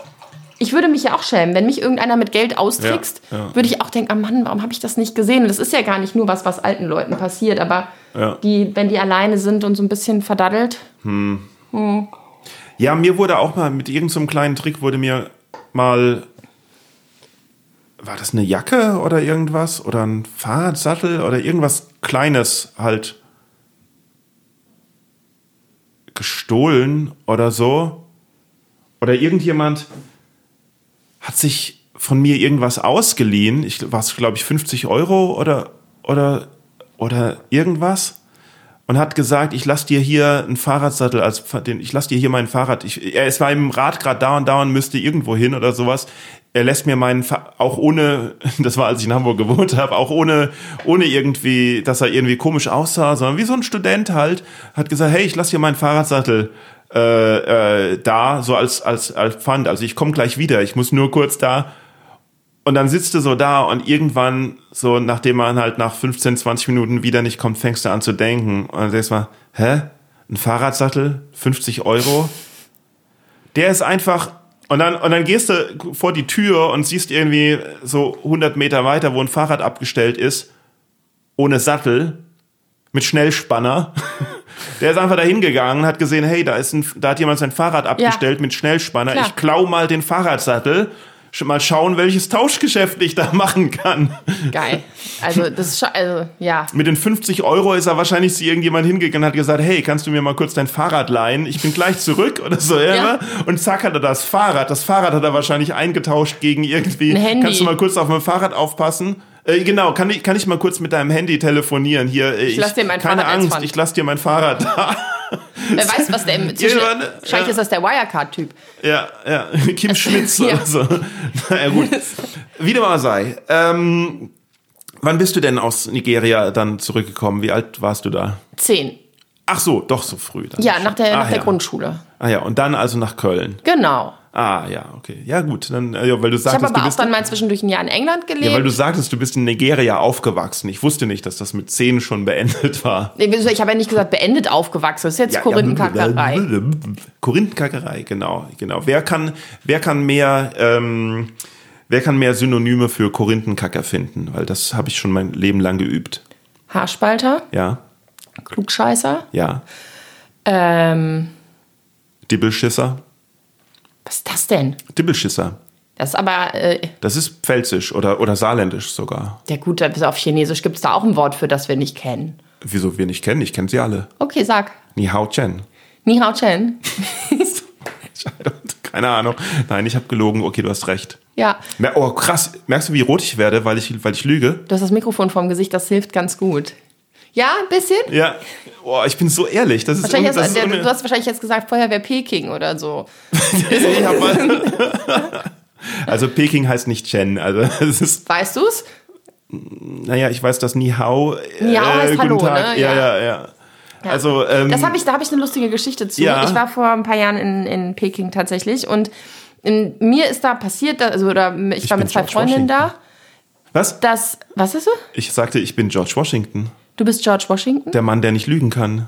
ich würde mich ja auch schämen, wenn mich irgendeiner mit Geld austrickst, Ja, ja. würde ich auch denken, ah Mann, warum habe ich das nicht gesehen? Und das ist ja gar nicht nur was, was alten Leuten passiert, aber Ja. die, wenn die alleine sind und so ein bisschen verdaddelt, Ja, mir wurde auch mal mit irgendeinem so kleinen Trick wurde mir mal war das eine Jacke oder irgendwas oder ein Fahrradsattel oder irgendwas kleines halt gestohlen oder so oder irgendjemand hat sich von mir irgendwas ausgeliehen. Ich war es glaube ich 50 Euro oder oder oder irgendwas und hat gesagt, ich lass dir hier einen Fahrradsattel als ich lass dir hier mein Fahrrad. Ich, es war im Rad gerade da und da und müsste irgendwo hin oder sowas. Er lässt mir meinen Fa auch ohne, das war als ich in Hamburg gewohnt habe, auch ohne ohne irgendwie, dass er irgendwie komisch aussah, sondern wie so ein Student halt, hat gesagt, hey, ich lass dir meinen Fahrradsattel äh, äh, da so als als als Pfand. Also ich komme gleich wieder. Ich muss nur kurz da und dann sitzt du so da und irgendwann, so nachdem man halt nach 15, 20 Minuten wieder nicht kommt, fängst du an zu denken. Und dann denkst du mal, hä? Ein Fahrradsattel? 50 Euro? Der ist einfach. Und dann, und dann gehst du vor die Tür und siehst irgendwie so 100 Meter weiter, wo ein Fahrrad abgestellt ist, ohne Sattel, mit Schnellspanner. Der ist einfach dahin gegangen, hat gesehen, hey, da ist ein, da hat jemand sein Fahrrad abgestellt mit Schnellspanner. Klar. Ich klau mal den Fahrradsattel, mal schauen, welches Tauschgeschäft ich da machen kann. geil. Also das ist schon, also ja. Mit den 50 Euro ist er wahrscheinlich zu irgendjemand hingegangen und hat gesagt, hey, kannst du mir mal kurz dein Fahrrad leihen? Ich bin gleich zurück oder so. Ja. Und zack hat er das Fahrrad. Das Fahrrad hat er wahrscheinlich eingetauscht gegen irgendwie. Ein Handy. Kannst du mal kurz auf mein Fahrrad aufpassen? Äh, genau, kann ich, kann ich mal kurz mit deinem Handy telefonieren? Hier, äh, ich, lass dir mein keine Fahrrad Angst, ich lass dir mein Fahrrad da. Wer weiß, was der im zwischen, Irgendwann, Wahrscheinlich ja. ist das der Wirecard-Typ. Ja, ja, Kim Schmitz Ja. oder so. Naja, gut. Wie dem auch sei. Ähm, wann bist du denn aus Nigeria dann zurückgekommen? Wie alt warst du da? Zehn. Ach so, doch so früh. Dann. Ja, nach der, Ah, nach der ja. Grundschule. Ah ja, und dann also nach Köln. Genau. Ah ja, okay. Ja gut, dann, äh, ja, weil du Ich habe sagtest, aber auch dann mal zwischendurch ein Jahr in England gelebt. ja, weil du sagtest, du bist in Nigeria aufgewachsen. Ich wusste nicht, dass das mit zehn schon beendet war. Ich habe ja nicht gesagt, beendet aufgewachsen. Das ist jetzt Korinthenkackerei. Ja, Korinthenkackerei, genau, genau. Wer kann, wer kann mehr, ähm, wer kann mehr Synonyme für Korinthenkacker finden? Weil das habe ich schon mein Leben lang geübt. Haarspalter, Ja, Klugscheißer. ja. Ähm, Dibbelschisser, was ist das denn? Dibbelschisser. Das ist aber, äh, Das ist pfälzisch oder, oder saarländisch sogar. ja gut, bis auf Chinesisch gibt es da auch ein Wort für, das wir nicht kennen. Wieso wir nicht kennen? Ich kenne sie alle. Okay, sag. Ni Hao Chen. Ni Hao Chen. Keine Ahnung. Nein, ich habe gelogen. Okay, du hast recht. Ja, Oh, krass. Merkst du, wie rot ich werde, weil ich, weil ich lüge? du hast das Mikrofon vorm Gesicht, das hilft ganz gut. Ja, ein bisschen. Ja. Oh, ich bin so ehrlich. Das ist, Wahrscheinlich un- das hast, ist der, du hast wahrscheinlich jetzt gesagt, Feuerwehr Peking oder so. Also Peking heißt nicht Chen. Also es ist, Weißt du's? naja, ich weiß, dass Ni Hao. äh, Ni Hao heißt guten Hallo, Tag. ne? Ja, Ja. ja, ja. Also, ähm, Das habe ich, da habe ich eine lustige Geschichte zu. Ja. Ich war vor ein paar Jahren in, in Peking tatsächlich und in, mir ist da passiert, da- also oder ich, Ich war mit zwei George Freundinnen da, Washington. was? dass was ist du? Ich sagte, ich bin George Washington, Du bist George Washington? der Mann, der nicht lügen kann.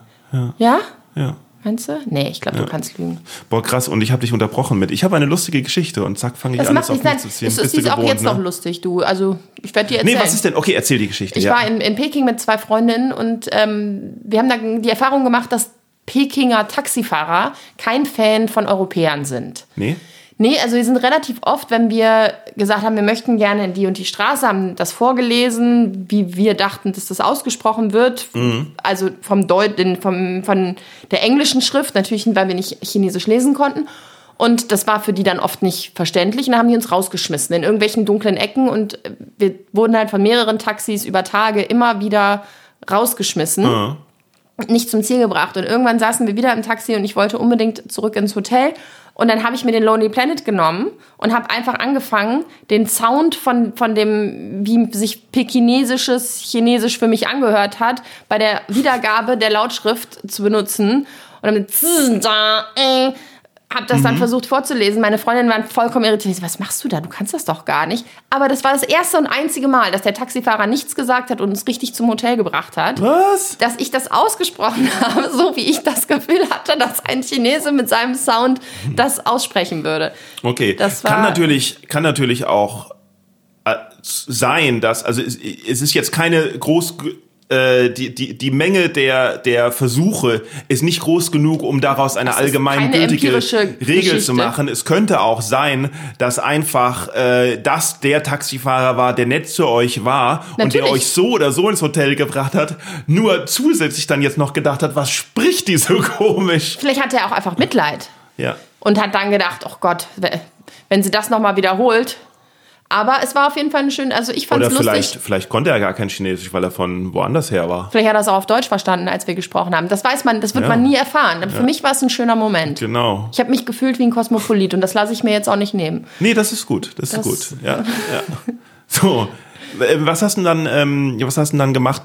Ja? Ja. Meinst du? Nee, ich glaube, du kannst lügen. Boah, krass. Und ich habe dich unterbrochen mit. Ich habe eine lustige Geschichte und zack, fange ich Das an, es auf mich zu ziehen. Bist du ist auch jetzt ne? noch lustig, du. Also ich werde dir erzählen. Nee, was ist denn? Okay, erzähl die Geschichte. Ich ja. war in, in Peking mit zwei Freundinnen und ähm, wir haben da die Erfahrung gemacht, dass Pekinger Taxifahrer kein Fan von Europäern sind. nee? Nee, also wir sind relativ oft, wenn wir gesagt haben, wir möchten gerne in die und die Straße, haben das vorgelesen, wie wir dachten, dass das ausgesprochen wird. Also vom Deut vom, von der englischen Schrift, natürlich, weil wir nicht Chinesisch lesen konnten. Und das war für die dann oft nicht verständlich. Und dann haben die uns rausgeschmissen in irgendwelchen dunklen Ecken. Und wir wurden halt von mehreren Taxis über Tage immer wieder rausgeschmissen und nicht zum Ziel gebracht. Und irgendwann saßen wir wieder im Taxi und ich wollte unbedingt zurück ins Hotel. Und dann habe ich mir den Lonely Planet genommen und habe einfach angefangen, den Sound von, von dem, wie sich pekinesisches Chinesisch für mich angehört hat, bei der Wiedergabe der Lautschrift zu benutzen. Und dann mit habe das mhm. dann versucht vorzulesen. Meine Freundinnen waren vollkommen irritiert. Was machst du da? Du kannst das doch gar nicht. Aber das war das erste und einzige Mal, dass der Taxifahrer nichts gesagt hat und uns richtig zum Hotel gebracht hat. Was? Dass ich das ausgesprochen habe, so wie ich das Gefühl hatte, dass ein Chinese mit seinem Sound das aussprechen würde. Okay. Das war kann natürlich, kann natürlich auch äh, sein, dass, also es, es ist jetzt keine groß die, die, die Menge der, der Versuche ist nicht groß genug, um daraus eine allgemeingültige Regel Geschichte. zu machen. Es könnte auch sein, dass einfach äh, das der Taxifahrer war, der nett zu euch war Natürlich. und der euch so oder so ins Hotel gebracht hat, nur zusätzlich dann jetzt noch gedacht hat, was spricht die so komisch? Vielleicht hatte er auch einfach Mitleid. Ja. Und hat dann gedacht, oh Gott, wenn sie das nochmal wiederholt, aber es war auf jeden Fall ein schön, also ich fand es lustig. Vielleicht, vielleicht konnte er gar kein Chinesisch, weil er von woanders her war. Vielleicht hat er es auch auf Deutsch verstanden, als wir gesprochen haben. Das weiß man, das wird ja. man nie erfahren. Aber ja. für mich war es ein schöner Moment. Genau. Ich habe mich gefühlt wie ein Kosmopolit und das lasse ich mir jetzt auch nicht nehmen. Nee, das ist gut. Das, das ist gut. Ja, ja. So. Äh, was hast du dann, ähm, was hast du dann gemacht?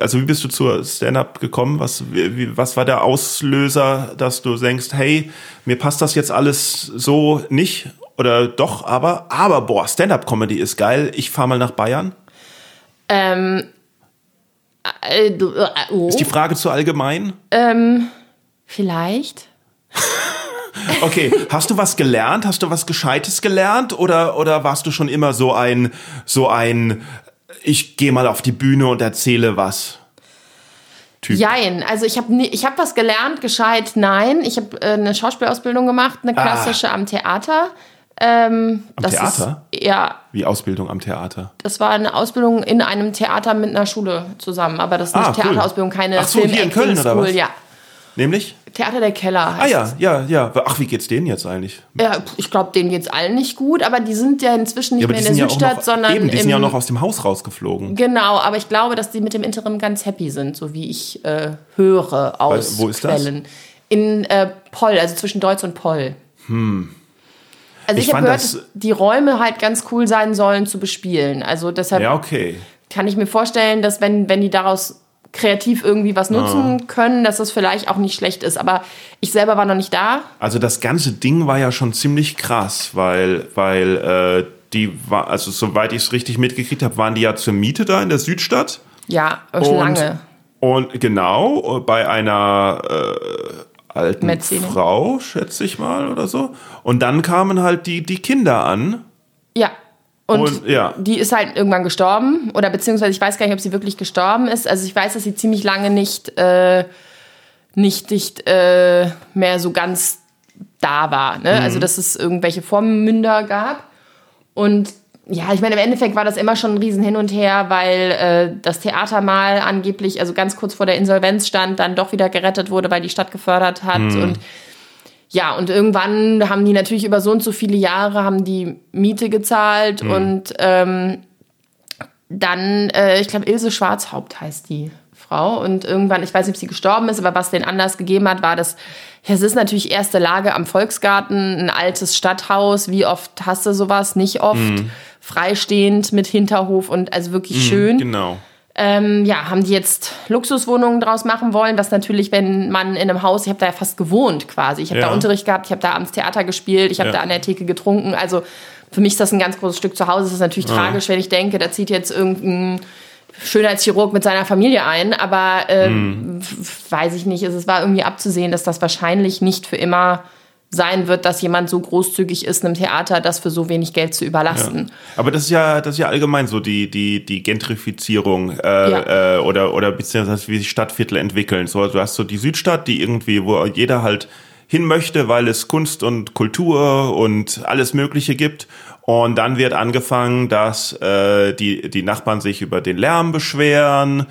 Also wie bist du zur Stand-up gekommen? Was, wie, was war der Auslöser, dass du denkst, hey, mir passt das jetzt alles so nicht oder doch, aber, aber boah, Stand-up-Comedy ist geil. Ich fahre mal nach Bayern. Ähm, äh, äh, oh. Ist die Frage zu allgemein? Ähm, vielleicht. okay, hast du was gelernt? Hast du was Gescheites gelernt? Oder, oder warst du schon immer so ein, so ein, ich gehe mal auf die Bühne und erzähle was? Typ? Jein, also ich habe ich hab was gelernt, gescheit, nein. Ich habe äh, eine Schauspielausbildung gemacht, eine ah. klassische ah. am Theater. Ähm, am Theater? Ist, ja. Wie Ausbildung am Theater? Das war eine Ausbildung in einem Theater mit einer Schule zusammen, aber das ist nicht ah, cool. Theaterausbildung, keine Ach so, Film hier in Köln oder was? Ja. Nämlich? Theater der Keller heißt Ah ja, ja, ja. Ach, wie geht's denen jetzt eigentlich? Ja, ich glaube, denen geht's allen nicht gut, aber die sind ja inzwischen nicht ja, mehr in der Südstadt, noch, sondern. Eben, die sind ja auch noch aus dem Haus rausgeflogen. Genau, aber ich glaube, dass die mit dem Interim ganz happy sind, so wie ich äh, höre aus Weil, wo ist Quellen. Das? In äh, Poll, also zwischen Deutsch und Poll. Hm. Also ich, ich habe gehört, dass die Räume halt ganz cool sein sollen zu bespielen. Also deshalb ja, okay. kann ich mir vorstellen, dass wenn, wenn die daraus kreativ irgendwie was nutzen ah. können, dass das vielleicht auch nicht schlecht ist. Aber ich selber war noch nicht da. Also das ganze Ding war ja schon ziemlich krass, weil, weil äh, die war, also soweit ich es richtig mitgekriegt habe, waren die ja zur Miete da in der Südstadt. Ja, schon lange. Und genau, bei einer äh, alten Metzine. Frau, schätze ich mal, oder so. Und dann kamen halt die, die Kinder an. Ja. Und, und ja. die ist halt irgendwann gestorben. Oder beziehungsweise ich weiß gar nicht, ob sie wirklich gestorben ist. Also ich weiß, dass sie ziemlich lange nicht, äh, nicht, nicht äh, mehr so ganz da war. Ne? Mhm. Also dass es irgendwelche Vormünder gab. Und ja, ich meine, im Endeffekt war das immer schon ein Riesen hin und her, weil äh, das Theater mal angeblich, also ganz kurz vor der Insolvenz stand, dann doch wieder gerettet wurde, weil die Stadt gefördert hat. Mhm. Und ja, und irgendwann haben die natürlich über so und so viele Jahre haben die Miete gezahlt mhm. und ähm, dann, äh, ich glaube, Ilse Schwarzhaupt heißt die Frau. Und irgendwann, ich weiß nicht, ob sie gestorben ist, aber was den Anlass gegeben hat, war, dass es ist natürlich erste Lage am Volksgarten, ein altes Stadthaus. Wie oft hast du sowas? Nicht oft. Mhm freistehend mit Hinterhof und also wirklich mhm, schön. Genau. Ähm, ja, haben die jetzt Luxuswohnungen draus machen wollen, was natürlich, wenn man in einem Haus, ich habe da ja fast gewohnt quasi. Ich habe ja. da Unterricht gehabt, ich habe da abends Theater gespielt, ich habe ja. da an der Theke getrunken. Also für mich ist das ein ganz großes Stück zu Hause. Es ist natürlich ja. tragisch, wenn ich denke, da zieht jetzt irgendein Schönheitschirurg mit seiner Familie ein, aber äh, mhm. weiß ich nicht. Es war irgendwie abzusehen, dass das wahrscheinlich nicht für immer sein wird, dass jemand so großzügig ist, einem Theater das für so wenig Geld zu überlasten. Ja. Aber das ist ja, das ist ja allgemein so die die die Gentrifizierung äh, ja. äh, oder oder beziehungsweise wie sich Stadtviertel entwickeln. So, du hast so die Südstadt, die irgendwie, wo jeder halt hin möchte, weil es Kunst und Kultur und alles Mögliche gibt. Und dann wird angefangen, dass äh, die die Nachbarn sich über den Lärm beschweren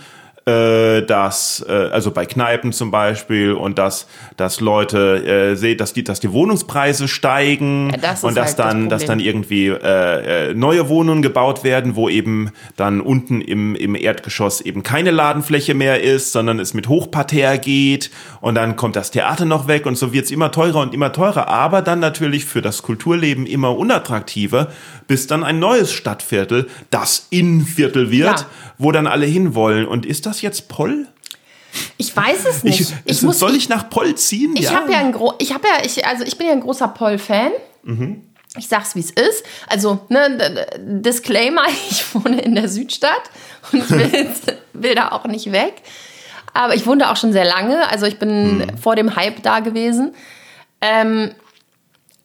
äh, dass, äh, also bei Kneipen zum Beispiel, und dass, dass Leute äh, sehen, dass die, dass die Wohnungspreise steigen ja, das und dass halt dann, das dass dann irgendwie äh, äh, neue Wohnungen gebaut werden, wo eben dann unten im, im Erdgeschoss eben keine Ladenfläche mehr ist, sondern es mit Hochparterre geht und dann kommt das Theater noch weg und so wird's immer teurer und immer teurer, aber dann natürlich für das Kulturleben immer unattraktiver, bis dann ein neues Stadtviertel, das Innenviertel wird, ja. wo dann alle hinwollen. Und ist das jetzt Poll? Ich weiß es nicht. Ich, ich muss, soll ich nach Poll ziehen? Ich ja. habe ja ein Gro ich habe ja, ich, also ich bin ja ein großer Poll-Fan. Mhm. Ich sag's, wie es ist. Also, ne, Disclaimer, ich wohne in der Südstadt und will, will da auch nicht weg. Aber ich wohne da auch schon sehr lange. Also ich bin hm. vor dem Hype da gewesen. Ähm,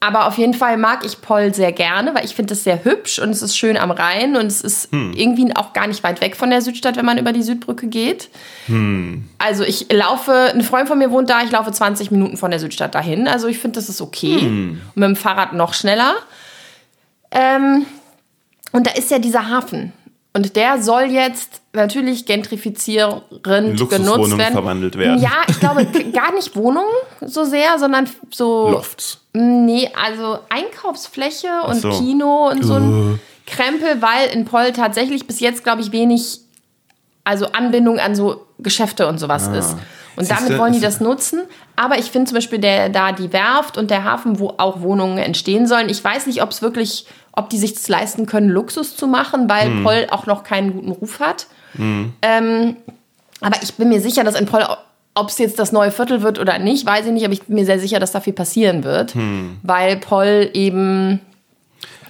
aber auf jeden Fall mag ich Poll sehr gerne, weil ich finde es sehr hübsch und es ist schön am Rhein und es ist hm. irgendwie auch gar nicht weit weg von der Südstadt, wenn man über die Südbrücke geht. Hm. Also ich laufe, ein Freund von mir wohnt da, ich laufe 20 Minuten von der Südstadt dahin. Also ich finde, das ist okay. Hm. Und mit dem Fahrrad noch schneller. Ähm, und da ist ja dieser Hafen. Und der soll jetzt natürlich gentrifizierend genutzt werden. verwandelt werden. Ja, ich glaube gar nicht Wohnungen so sehr, sondern so. Lofts. Nee, also Einkaufsfläche und so. Kino und so ein Krempel, weil in Poll tatsächlich bis jetzt, glaube ich, wenig, also Anbindung an so Geschäfte und sowas ah. ist. Und Siehste, damit wollen die das nutzen. Aber ich finde zum Beispiel der, da die Werft und der Hafen, wo auch Wohnungen entstehen sollen. Ich weiß nicht, ob es wirklich, ob die sich leisten können, Luxus zu machen, weil hm. Poll auch noch keinen guten Ruf hat. Hm. Ähm, aber ich bin mir sicher, dass in Poll, ob es jetzt das neue Viertel wird oder nicht, weiß ich nicht, aber ich bin mir sehr sicher, dass da viel passieren wird, hm. weil Poll eben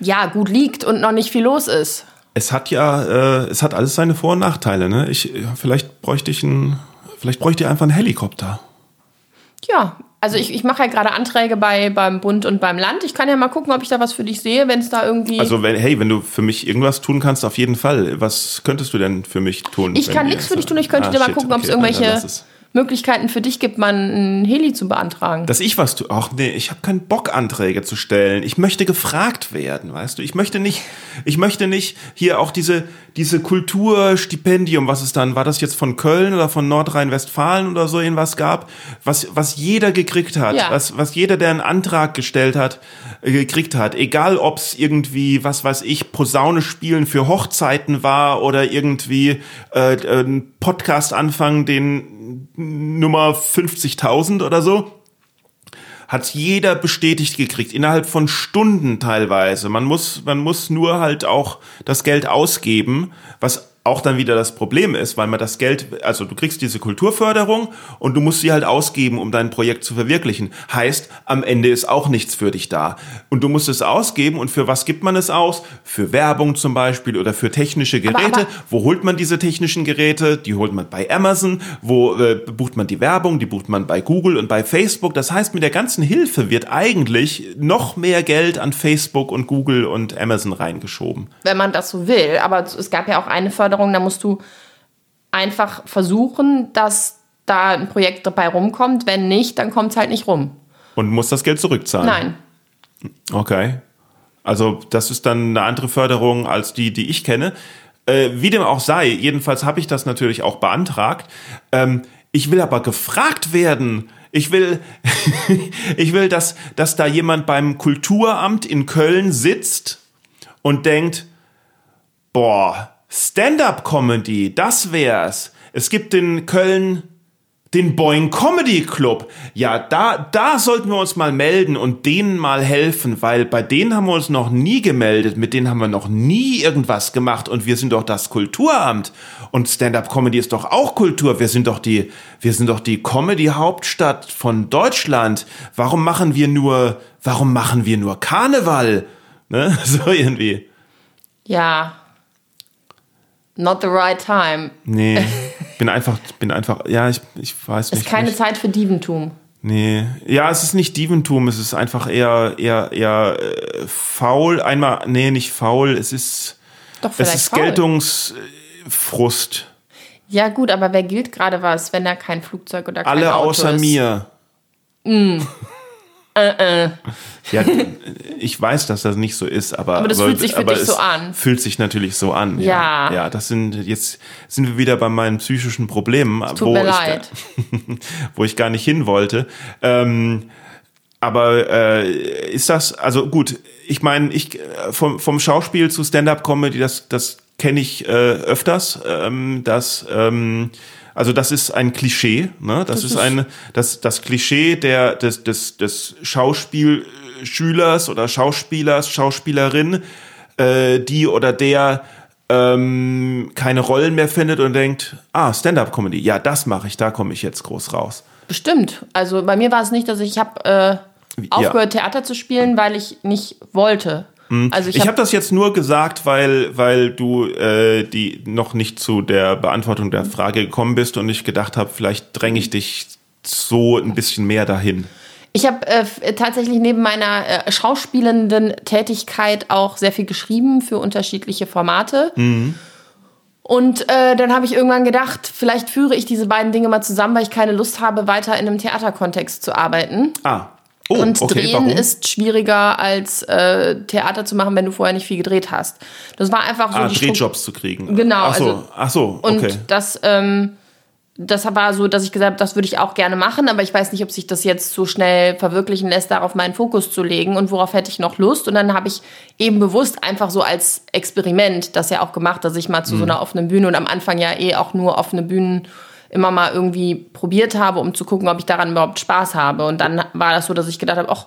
ja gut liegt und noch nicht viel los ist. Es hat ja, äh, es hat alles seine Vor- und Nachteile. Ne? Ich, vielleicht bräuchte ich ein Vielleicht bräuchte ihr einfach einen Helikopter. Ja, also ich, ich mache ja gerade Anträge bei, beim Bund und beim Land. Ich kann ja mal gucken, ob ich da was für dich sehe, wenn es da irgendwie. Also wenn, hey, wenn du für mich irgendwas tun kannst, auf jeden Fall. Was könntest du denn für mich tun? Ich kann nichts für dich tun, ich könnte ah, dir mal shit, gucken, ob es irgendwelche Möglichkeiten für dich gibt, mal einen Heli zu beantragen. Dass ich was tue? Ach nee, ich habe keinen Bock, Anträge zu stellen. Ich möchte gefragt werden, weißt du? Ich möchte nicht, ich möchte nicht hier auch diese, diese Kulturstipendium, was es dann, war das jetzt von Köln oder von Nordrhein-Westfalen oder so irgendwas gab, was, was jeder gekriegt hat, ja. was, was jeder, der einen Antrag gestellt hat, gekriegt hat. Egal ob es irgendwie, was weiß ich, Posaune spielen für Hochzeiten war oder irgendwie äh, ein Podcast anfangen, den Nummer 50.000 oder so, hat jeder bestätigt gekriegt, innerhalb von Stunden teilweise. Man muss, man muss nur halt auch das Geld ausgeben, was auch dann wieder das Problem ist, weil man das Geld, also du kriegst diese Kulturförderung und du musst sie halt ausgeben, um dein Projekt zu verwirklichen. Heißt, am Ende ist auch nichts für dich da. Und du musst es ausgeben und für was gibt man es aus? Für Werbung zum Beispiel oder für technische Geräte. Aber, aber Wo holt man diese technischen Geräte? Die holt man bei Amazon. Wo äh, bucht man die Werbung? Die bucht man bei Google und bei Facebook. Das heißt, mit der ganzen Hilfe wird eigentlich noch mehr Geld an Facebook und Google und Amazon reingeschoben. Wenn man das so will. Aber es gab ja auch eine Förderung Herausforderung. Da musst du einfach versuchen, dass da ein Projekt dabei rumkommt. Wenn nicht, dann kommt es halt nicht rum. Und muss das Geld zurückzahlen? Nein. Okay. Also das ist dann eine andere Förderung als die, die ich kenne. Äh, wie dem auch sei, jedenfalls habe ich das natürlich auch beantragt. Ähm, ich will aber gefragt werden. Ich will, ich will, dass, dass da jemand beim Kulturamt in Köln sitzt und denkt, boah, Stand-up-Comedy, das wär's. Es gibt in Köln den Boing Comedy Club. Ja, da, da sollten wir uns mal melden und denen mal helfen, weil bei denen haben wir uns noch nie gemeldet, mit denen haben wir noch nie irgendwas gemacht und wir sind doch das Kulturamt und Stand-up Comedy ist doch auch Kultur. Wir sind doch die, wir sind doch die Comedy Hauptstadt von Deutschland. Warum machen wir nur, warum machen wir nur Karneval? Ne? So irgendwie. Ja, Not the right time. Nee, bin einfach, bin einfach, ja, ich, ich weiß nicht. Ist keine nicht. Zeit für Dieventum. Nee, ja, es ist nicht Dieventum, es ist einfach eher, eher, eher äh, faul. Einmal, nee, nicht faul, es ist, Doch, es ist faul. Geltungsfrust. Ja, gut, aber wer gilt gerade was, wenn da kein Flugzeug oder kein Alle Auto außer ist? mir. Mm. Äh, äh. Ja, ich weiß, dass das nicht so ist, aber, aber das aber, fühlt sich für dich so an. Fühlt sich natürlich so an. Ja. ja. Ja, das sind jetzt sind wir wieder bei meinen psychischen Problemen, wo mir leid. ich wo ich gar nicht hin wollte. Ähm, aber äh, ist das also gut? Ich meine, ich vom vom Schauspiel zu Stand-up-Comedy, das das kenne ich äh, öfters, ähm, dass ähm, also das ist ein Klischee, ne? Das, das ist ein das das Klischee der des des des Schauspielschülers oder Schauspielers, Schauspielerin, äh, die oder der ähm, keine Rollen mehr findet und denkt, ah, Stand-up-Comedy, ja, das mache ich, da komme ich jetzt groß raus. Bestimmt. Also bei mir war es nicht, dass ich habe äh, aufgehört, ja. Theater zu spielen, weil ich nicht wollte. Mhm. Also ich habe hab das jetzt nur gesagt, weil, weil du äh, die noch nicht zu der Beantwortung der Frage gekommen bist und ich gedacht habe, vielleicht dränge ich dich so ein bisschen mehr dahin. Ich habe äh, tatsächlich neben meiner äh, schauspielenden Tätigkeit auch sehr viel geschrieben für unterschiedliche Formate. Mhm. Und äh, dann habe ich irgendwann gedacht, vielleicht führe ich diese beiden Dinge mal zusammen, weil ich keine Lust habe, weiter in einem Theaterkontext zu arbeiten. Ah. Oh, und okay, drehen warum? ist schwieriger als äh, Theater zu machen, wenn du vorher nicht viel gedreht hast. Das war einfach so. Ah, Drehjobs zu kriegen. Genau. Ach so, also, ach so okay. Und das ähm, das war so, dass ich gesagt habe, das würde ich auch gerne machen, aber ich weiß nicht, ob sich das jetzt so schnell verwirklichen lässt, darauf meinen Fokus zu legen und worauf hätte ich noch Lust. Und dann habe ich eben bewusst einfach so als Experiment das ja auch gemacht, dass ich mal zu mhm. so einer offenen Bühne und am Anfang ja eh auch nur offene Bühnen immer mal irgendwie probiert habe, um zu gucken, ob ich daran überhaupt Spaß habe. Und dann war das so, dass ich gedacht habe, ach,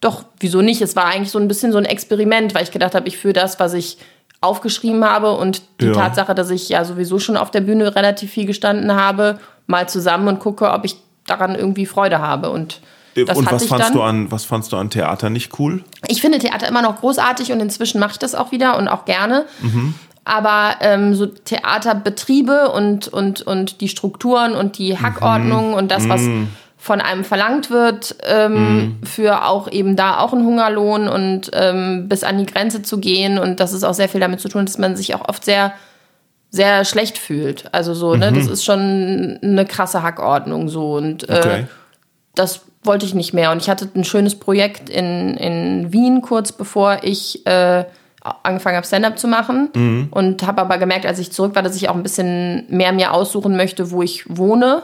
doch, wieso nicht? Es war eigentlich so ein bisschen so ein Experiment, weil ich gedacht habe, ich führe das, was ich aufgeschrieben habe und die ja. Tatsache, dass ich ja sowieso schon auf der Bühne relativ viel gestanden habe, mal zusammen und gucke, ob ich daran irgendwie Freude habe und äh, das und was fandst du an was fandst du an Theater nicht cool? Ich finde Theater immer noch großartig und inzwischen mache ich das auch wieder und auch gerne. Mhm. Aber ähm, so Theaterbetriebe und, und, und die Strukturen und die Hackordnung mhm. und das, was mhm von einem verlangt wird, ähm, mhm. für auch eben da auch einen Hungerlohn und ähm, bis an die Grenze zu gehen. Und das ist auch sehr viel damit zu tun, dass man sich auch oft sehr, sehr schlecht fühlt. Also so, mhm. ne, das mhm. ist schon eine krasse Hackordnung so. Und äh, okay. das wollte ich nicht mehr. Und ich hatte ein schönes Projekt in, in Wien kurz bevor ich äh, angefangen habe, Stand-up zu machen. Mhm. Und habe aber gemerkt, als ich zurück war, dass ich auch ein bisschen mehr mir aussuchen möchte, wo ich wohne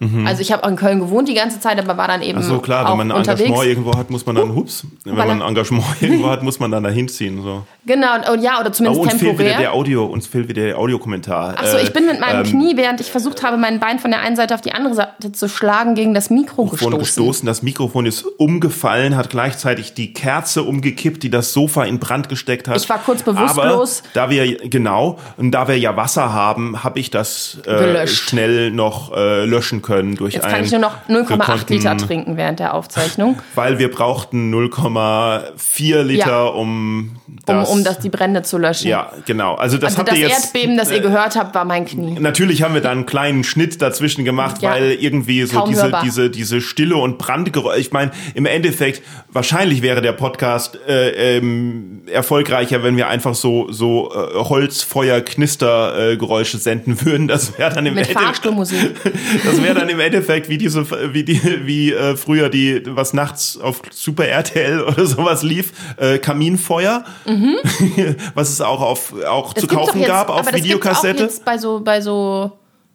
Mhm. Also ich habe auch in Köln gewohnt die ganze Zeit, aber war dann eben. Ach so klar, wenn man ein unterwegs. Engagement irgendwo hat, muss man dann, hups, wenn man ein Engagement irgendwo hat, muss man dann dahin ziehen. So. Genau, und, ja, oder zumindest oh, uns temporär. Fehlt wieder der Audio, uns fehlt wieder der Audiokommentar. Achso, ich bin mit meinem ähm, Knie, während ich versucht habe, mein Bein von der einen Seite auf die andere Seite zu schlagen, gegen das Mikro gestoßen. gestoßen. Das Mikrofon ist umgefallen, hat gleichzeitig die Kerze umgekippt, die das Sofa in Brand gesteckt hat. Ich war kurz bewusstlos. Aber da wir, genau, und da wir ja Wasser haben, habe ich das äh, schnell noch äh, löschen können durch Jetzt ein ich nur noch 0,8 Liter trinken während der Aufzeichnung. Weil wir brauchten 0,4 Liter, ja. um das, um, um das die Brände zu löschen. Ja, genau. Also das, also habt das ihr jetzt, Erdbeben, das ihr gehört habt, war mein Knie. Natürlich haben wir da einen kleinen Schnitt dazwischen gemacht, ja. weil irgendwie so diese, diese, diese Stille und Brandgeräusche. Ich meine, im Endeffekt, wahrscheinlich wäre der Podcast äh, ähm, erfolgreicher, wenn wir einfach so, so äh, Holzfeuer-Knister-Geräusche senden würden. Das wäre dann im Mit Endeffekt. das wäre dann im Endeffekt wie diese, wie die, wie äh, früher die, was nachts auf Super RTL oder sowas lief, äh, Kaminfeuer. Mhm. was es auch auf auch das zu kaufen jetzt, gab auf Videokassette. Das bei so bei so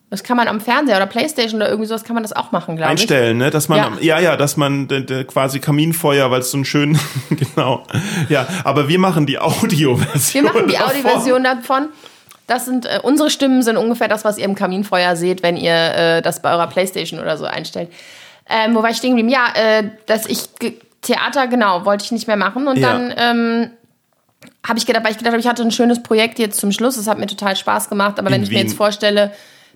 das kann man am Fernseher oder Playstation oder irgendwie sowas kann man das auch machen, glaube ich. Einstellen, ne? Dass man, ja, ja, ja dass man de, de, quasi Kaminfeuer, weil es so ein schön, genau. Ja, aber wir machen die Audioversion. Wir machen die Audioversion davon. Das sind äh, unsere Stimmen sind ungefähr das, was ihr im Kaminfeuer seht, wenn ihr äh, das bei eurer Playstation oder so einstellt. Ähm, wo war ich stehen geblieben? Ja, äh, dass ich Theater genau wollte ich nicht mehr machen und ja. dann ähm, habe ich gedacht, weil ich gedacht habe, ich hatte ein schönes Projekt jetzt zum Schluss. Es hat mir total Spaß gemacht. Aber in wenn ich Wien. mir jetzt vorstelle,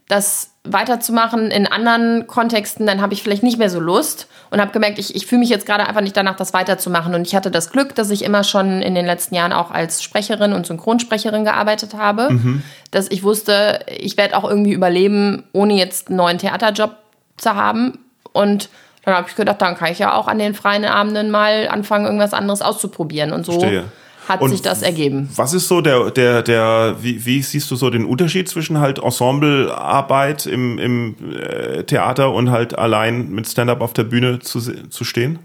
das weiterzumachen in anderen Kontexten, dann habe ich vielleicht nicht mehr so Lust und habe gemerkt, ich, ich fühle mich jetzt gerade einfach nicht danach, das weiterzumachen. Und ich hatte das Glück, dass ich immer schon in den letzten Jahren auch als Sprecherin und Synchronsprecherin gearbeitet habe, mhm. dass ich wusste, ich werde auch irgendwie überleben, ohne jetzt einen neuen Theaterjob zu haben. Und dann habe ich gedacht, dann kann ich ja auch an den freien Abenden mal anfangen, irgendwas anderes auszuprobieren. Und so Verstehe hat und sich das ergeben. Was ist so der, der, der, wie, wie siehst du so den Unterschied zwischen halt Ensemblearbeit im, im äh, Theater und halt allein mit Stand-up auf der Bühne zu, zu stehen?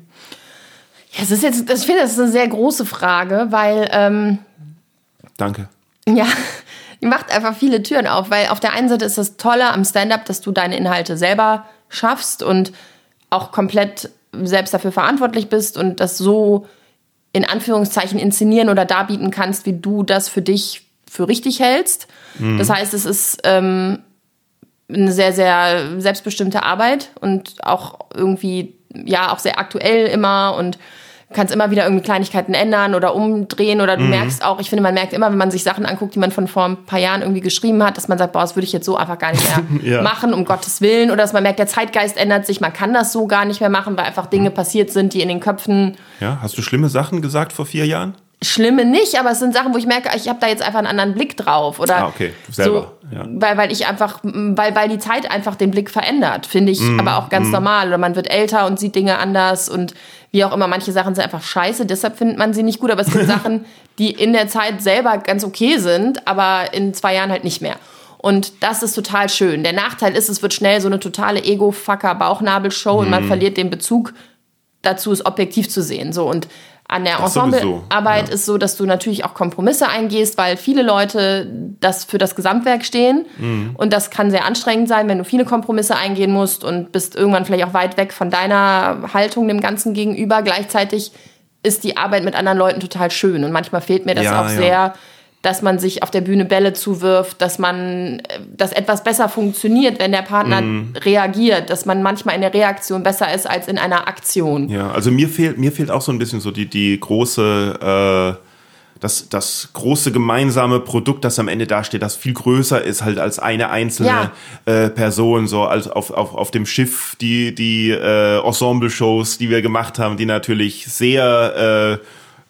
Ja, es ist jetzt, ich finde, das ist eine sehr große Frage, weil. Ähm, Danke. Ja, die macht einfach viele Türen auf, weil auf der einen Seite ist das Tolle am Stand-up, dass du deine Inhalte selber schaffst und auch komplett selbst dafür verantwortlich bist und das so in Anführungszeichen inszenieren oder darbieten kannst, wie du das für dich für richtig hältst. Mhm. Das heißt, es ist ähm, eine sehr, sehr selbstbestimmte Arbeit und auch irgendwie, ja, auch sehr aktuell immer und Du kannst immer wieder irgendwie Kleinigkeiten ändern oder umdrehen oder du mhm. merkst auch, ich finde, man merkt immer, wenn man sich Sachen anguckt, die man von vor ein paar Jahren irgendwie geschrieben hat, dass man sagt, boah, das würde ich jetzt so einfach gar nicht mehr ja. machen, um Gottes Willen. Oder dass man merkt, der Zeitgeist ändert sich, man kann das so gar nicht mehr machen, weil einfach Dinge mhm. passiert sind, die in den Köpfen. Ja, hast du schlimme Sachen gesagt vor vier Jahren? Schlimme nicht, aber es sind Sachen, wo ich merke, ich habe da jetzt einfach einen anderen Blick drauf. Oder ah, okay, selber. So, ja. weil, weil ich einfach, weil, weil die Zeit einfach den Blick verändert, finde ich mm, aber auch ganz mm. normal. Oder man wird älter und sieht Dinge anders und wie auch immer, manche Sachen sind einfach scheiße, deshalb findet man sie nicht gut. Aber es gibt Sachen, die in der Zeit selber ganz okay sind, aber in zwei Jahren halt nicht mehr. Und das ist total schön. Der Nachteil ist, es wird schnell so eine totale Ego-Fucker-Bauchnabel-Show mm. und man mhm. verliert den Bezug dazu, es objektiv zu sehen. So und an der Ensemblearbeit ja. ist so, dass du natürlich auch Kompromisse eingehst, weil viele Leute das für das Gesamtwerk stehen. Mhm. Und das kann sehr anstrengend sein, wenn du viele Kompromisse eingehen musst und bist irgendwann vielleicht auch weit weg von deiner Haltung dem Ganzen gegenüber. Gleichzeitig ist die Arbeit mit anderen Leuten total schön. Und manchmal fehlt mir das ja, auch ja. sehr dass man sich auf der Bühne Bälle zuwirft, dass man, dass etwas besser funktioniert, wenn der Partner mm. reagiert, dass man manchmal in der Reaktion besser ist als in einer Aktion. Ja, also mir fehlt, mir fehlt auch so ein bisschen so die, die große, äh, das, das große gemeinsame Produkt, das am Ende dasteht, das viel größer ist halt als eine einzelne ja. äh, Person, so als auf, auf, auf dem Schiff, die, die äh, Ensemble-Shows, die wir gemacht haben, die natürlich sehr äh,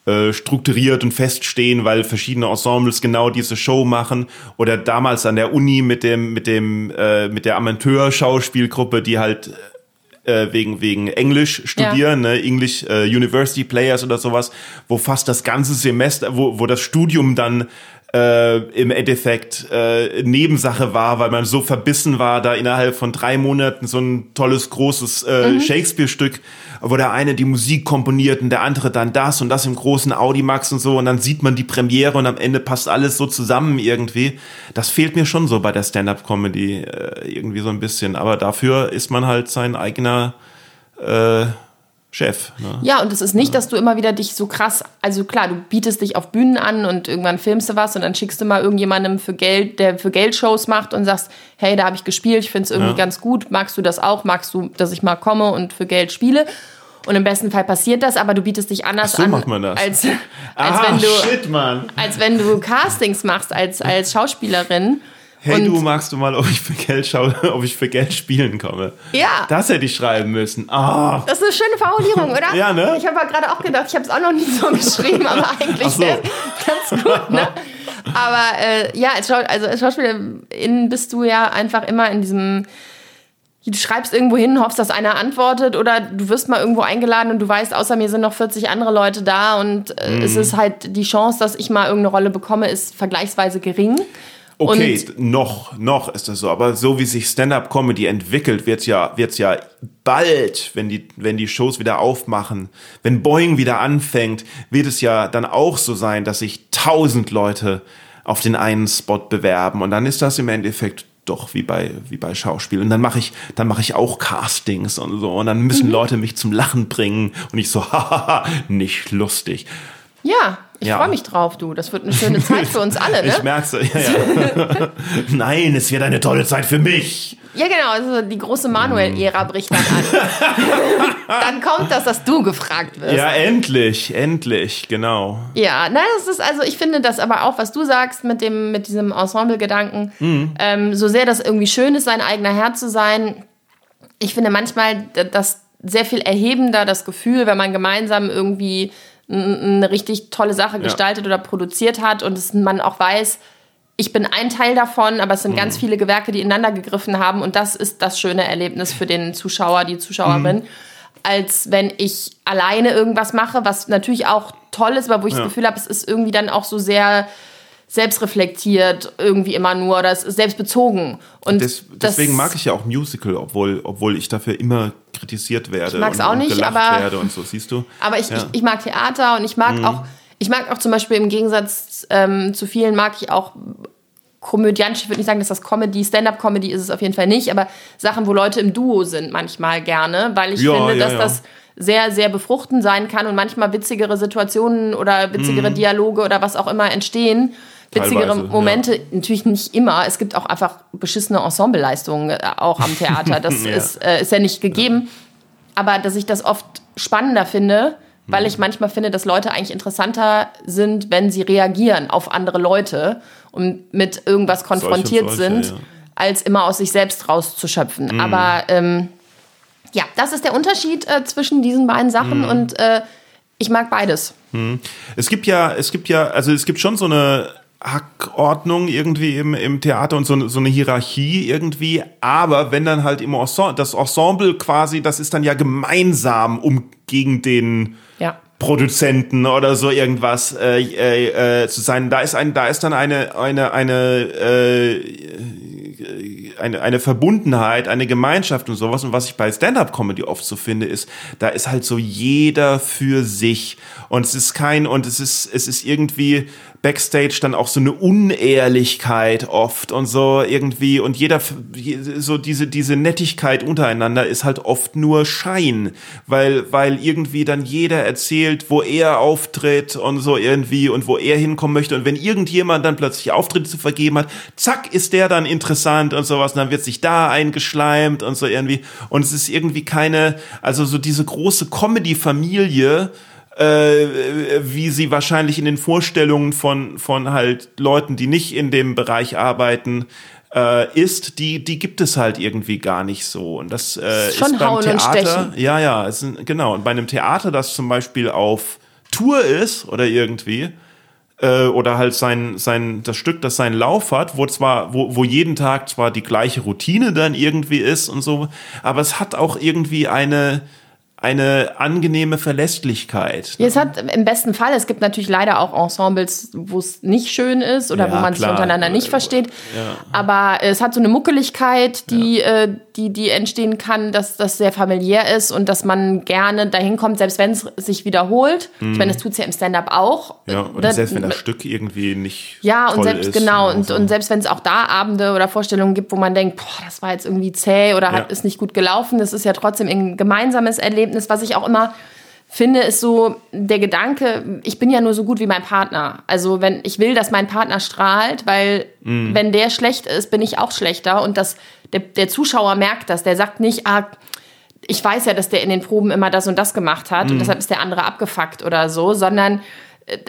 äh, strukturiert und feststehen, weil verschiedene Ensembles genau diese Show machen. Oder damals an der Uni mit dem, mit dem, äh, mit der Amateur-Schauspielgruppe, die halt äh, wegen, wegen Englisch studieren, ja. ne? English äh, University Players oder sowas, wo fast das ganze Semester, wo, wo das Studium dann äh, im Endeffekt äh, Nebensache war, weil man so verbissen war, da innerhalb von drei Monaten so ein tolles, großes äh, mhm. Shakespeare-Stück, wo der eine die Musik komponiert und der andere dann das und das im großen Audimax und so und dann sieht man die Premiere und am Ende passt alles so zusammen irgendwie. Das fehlt mir schon so bei der Stand-up-Comedy äh, irgendwie so ein bisschen, aber dafür ist man halt sein eigener äh, Chef. Ne? Ja, und es ist nicht, dass du immer wieder dich so krass, also klar, du bietest dich auf Bühnen an und irgendwann filmst du was und dann schickst du mal irgendjemandem für Geld, der für Geldshows macht und sagst, hey, da habe ich gespielt, ich finde es irgendwie ja. ganz gut, magst du das auch, magst du, dass ich mal komme und für Geld spiele? Und im besten Fall passiert das, aber du bietest dich anders so an, als, als ah, wenn du, shit, als wenn du Castings machst als, als Schauspielerin. Hey, und du magst du mal, ob ich für Geld schaue, ob ich für Geld spielen komme. Ja. Das hätte ich schreiben müssen. Ah. Das ist eine schöne Formulierung, oder? ja, ne? Ich habe gerade auch gedacht, ich habe es auch noch nie so geschrieben, aber eigentlich so. ganz gut, ne? Aber äh, ja, als, Schau also als Schauspielerin bist du ja einfach immer in diesem du schreibst irgendwo hin, hoffst, dass einer antwortet oder du wirst mal irgendwo eingeladen und du weißt, außer mir sind noch 40 andere Leute da und äh, mm. es ist halt die Chance, dass ich mal irgendeine Rolle bekomme, ist vergleichsweise gering. Okay, und noch, noch ist das so. Aber so wie sich Stand-up-Comedy entwickelt, wird's ja, wird's ja bald, wenn die, wenn die Shows wieder aufmachen, wenn Boeing wieder anfängt, wird es ja dann auch so sein, dass sich tausend Leute auf den einen Spot bewerben. Und dann ist das im Endeffekt doch wie bei wie bei Schauspiel und dann mache ich dann mache ich auch Castings und so und dann müssen mhm. Leute mich zum Lachen bringen und ich so haha nicht lustig ja, ich ja. freue mich drauf, du. Das wird eine schöne Zeit für uns alle, ne? Ich merk's. Ja, ja. Nein, es wird eine tolle Zeit für mich. Ja, genau. Also die große Manuel-Ära bricht dann an. dann kommt das, dass du gefragt wirst. Ja, endlich, endlich, genau. Ja, nein, das ist also, ich finde das aber auch, was du sagst mit dem, mit diesem Ensemble-Gedanken, mhm. ähm, so sehr das irgendwie schön ist, sein eigener Herr zu sein. Ich finde manchmal das sehr viel erhebender, das Gefühl, wenn man gemeinsam irgendwie eine richtig tolle Sache gestaltet ja. oder produziert hat und es, man auch weiß, ich bin ein Teil davon, aber es sind mhm. ganz viele Gewerke, die ineinander gegriffen haben und das ist das schöne Erlebnis für den Zuschauer, die Zuschauerin, mhm. als wenn ich alleine irgendwas mache, was natürlich auch toll ist, aber wo ich ja. das Gefühl habe, es ist irgendwie dann auch so sehr selbstreflektiert irgendwie immer nur oder selbstbezogen. Und Des, deswegen mag ich ja auch Musical, obwohl, obwohl ich dafür immer kritisiert werde. Ich mag es auch nicht, und aber werde und so, siehst du. Aber ich, ja. ich, ich, mag Theater und ich mag mhm. auch, ich mag auch zum Beispiel im Gegensatz ähm, zu vielen mag ich auch komödiantisch, ich würde nicht sagen, dass das Comedy, Stand-up-Comedy ist es auf jeden Fall nicht, aber Sachen, wo Leute im Duo sind manchmal gerne, weil ich ja, finde, ja, dass das sehr, sehr befruchtend sein kann und manchmal witzigere Situationen oder witzigere mhm. Dialoge oder was auch immer entstehen witzigere Momente. Ja. Natürlich nicht immer. Es gibt auch einfach beschissene Ensembleleistungen äh, auch am Theater. Das ja. Ist, äh, ist ja nicht gegeben. Aber dass ich das oft spannender finde, weil ich manchmal finde, dass Leute eigentlich interessanter sind, wenn sie reagieren auf andere Leute und mit irgendwas konfrontiert solche, sind, ja. als immer aus sich selbst rauszuschöpfen. Mhm. Aber ähm, ja, das ist der Unterschied äh, zwischen diesen beiden Sachen mhm. und äh, ich mag beides. Mhm. Es gibt ja, es gibt ja, also es gibt schon so eine Hackordnung irgendwie im, im Theater und so, so eine Hierarchie irgendwie. Aber wenn dann halt im Ensemble, das Ensemble quasi, das ist dann ja gemeinsam, um gegen den ja. Produzenten oder so irgendwas äh, äh, äh, zu sein. Da ist ein, da ist dann eine, eine, eine äh, eine, eine Verbundenheit, eine Gemeinschaft und sowas. Und was ich bei Stand-up-Comedy oft so finde, ist, da ist halt so jeder für sich. Und es ist kein, und es ist, es ist irgendwie Backstage dann auch so eine Unehrlichkeit oft und so irgendwie. Und jeder, so diese, diese Nettigkeit untereinander ist halt oft nur Schein. Weil, weil irgendwie dann jeder erzählt, wo er auftritt und so irgendwie und wo er hinkommen möchte. Und wenn irgendjemand dann plötzlich Auftritte zu vergeben hat, zack, ist der dann interessant und sowas. Und dann wird sich da eingeschleimt und so irgendwie. Und es ist irgendwie keine, also so diese große Comedy-Familie, äh, wie sie wahrscheinlich in den Vorstellungen von, von halt Leuten, die nicht in dem Bereich arbeiten, äh, ist, die, die gibt es halt irgendwie gar nicht so. Und das äh, ist, ist beim Theater. Ja, ja, ist, genau. Und bei einem Theater, das zum Beispiel auf Tour ist oder irgendwie, äh, oder halt sein, sein, das Stück, das seinen Lauf hat, wo zwar, wo, wo jeden Tag zwar die gleiche Routine dann irgendwie ist und so, aber es hat auch irgendwie eine, eine angenehme Verlässlichkeit. Ja, es hat im besten Fall, es gibt natürlich leider auch Ensembles, wo es nicht schön ist oder ja, wo man klar. sich untereinander nicht versteht. Ja. Aber es hat so eine Muckeligkeit, die, äh, die, die entstehen kann, dass das sehr familiär ist und dass man gerne dahin kommt, selbst wenn es sich wiederholt. Mhm. Ich meine, das tut es ja im Stand-up auch. Ja, und oder, selbst wenn das Stück irgendwie nicht. Ja, und selbst, ist genau, und, so. und selbst wenn es auch da Abende oder Vorstellungen gibt, wo man denkt, boah, das war jetzt irgendwie zäh oder hat, ist nicht gut gelaufen, das ist ja trotzdem ein gemeinsames Erlebnis Erlebnis, was ich auch immer finde, ist so der Gedanke, ich bin ja nur so gut wie mein Partner. Also wenn ich will, dass mein Partner strahlt, weil mm. wenn der schlecht ist, bin ich auch schlechter und das, der, der Zuschauer merkt das. Der sagt nicht, ah, ich weiß ja, dass der in den Proben immer das und das gemacht hat mm. und mhm. deshalb ist der andere abgefuckt oder so, sondern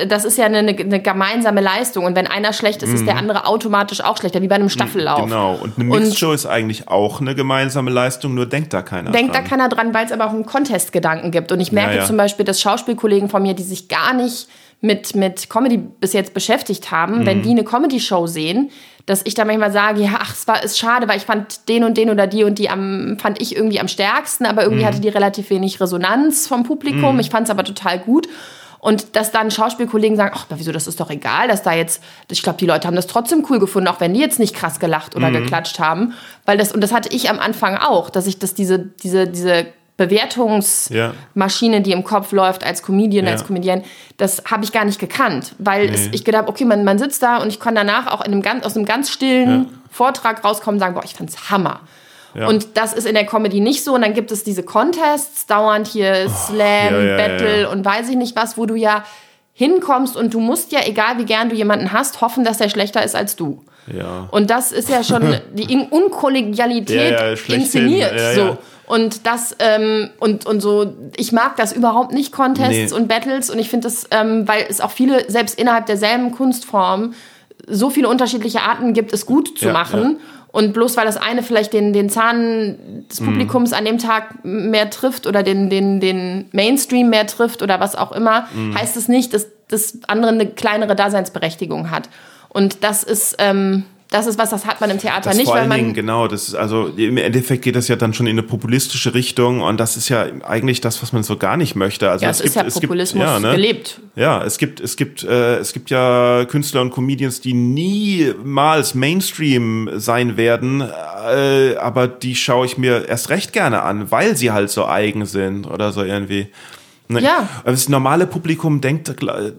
das ist ja eine, eine, gemeinsame Leistung. Und wenn einer schlecht ist, ist der mhm. andere automatisch auch schlechter, wie bei einem mhm, Staffellauf. Genau. Und eine Mixshow ist eigentlich auch eine gemeinsame Leistung, nur denkt da keiner denkt dran. Denkt da keiner dran, weil es aber auch einen Contest-Gedanken gibt. Und ich merke ja, ja. zum Beispiel, dass Schauspielkollegen von mir, die sich gar nicht mit, mit Comedy bis jetzt beschäftigt haben, mhm. wenn die eine Comedy-Show sehen, dass ich da manchmal sage, ja, ach, es war ist schade, weil ich fand den und den oder die und die am, fand ich irgendwie am stärksten, aber irgendwie mhm. hatte die relativ wenig Resonanz vom Publikum. Mhm. Ich fand es aber total gut. Und dass dann Schauspielkollegen sagen, ach, wieso, das ist doch egal, dass da jetzt, ich glaube, die Leute haben das trotzdem cool gefunden, auch wenn die jetzt nicht krass gelacht oder mhm. geklatscht haben. Weil das, und das hatte ich am Anfang auch, dass ich das, diese, diese, diese Bewertungsmaschine, ja. die im Kopf läuft als Comedian, ja. als Comedian, das habe ich gar nicht gekannt, weil nee. es, ich gedacht, okay, man, man sitzt da und ich kann danach auch in einem ganz, aus einem ganz stillen ja. Vortrag rauskommen und sagen, boah, ich fand's Hammer. Ja. Und das ist in der Comedy nicht so. Und dann gibt es diese Contests, dauernd hier oh, Slam, ja, ja, Battle und weiß ich nicht was, wo du ja hinkommst und du musst ja, egal wie gern du jemanden hast, hoffen, dass der schlechter ist als du. Ja. Und das ist ja schon die Unkollegialität inszeniert. so. Und das, ähm, und, und so, ich mag das überhaupt nicht, Contests nee. und Battles. Und ich finde das, ähm, weil es auch viele, selbst innerhalb derselben Kunstform, so viele unterschiedliche Arten gibt, es gut zu machen. Und bloß weil das eine vielleicht den, den Zahn des mhm. Publikums mm. an dem Tag mehr trifft oder den, den, den Mainstream mehr trifft oder was auch immer, mm. heißt es nicht, dass das andere eine kleinere Daseinsberechtigung hat. Und das ist, ähm, das ist was, das hat man im Theater das nicht. Vor allen Dingen, genau, das ist also im Endeffekt geht das ja dann schon in eine populistische Richtung und das ist ja eigentlich das, was man so gar nicht möchte. Also ja, es, es ist gibt, ja Populismus gibt, ja, ne? gelebt. Ja, es gibt, es gibt, äh, es gibt ja Künstler und Comedians, die niemals Mainstream sein werden, äh, aber die schaue ich mir erst recht gerne an, weil sie halt so eigen sind oder so irgendwie. Ne? Ja. Das normale Publikum denkt,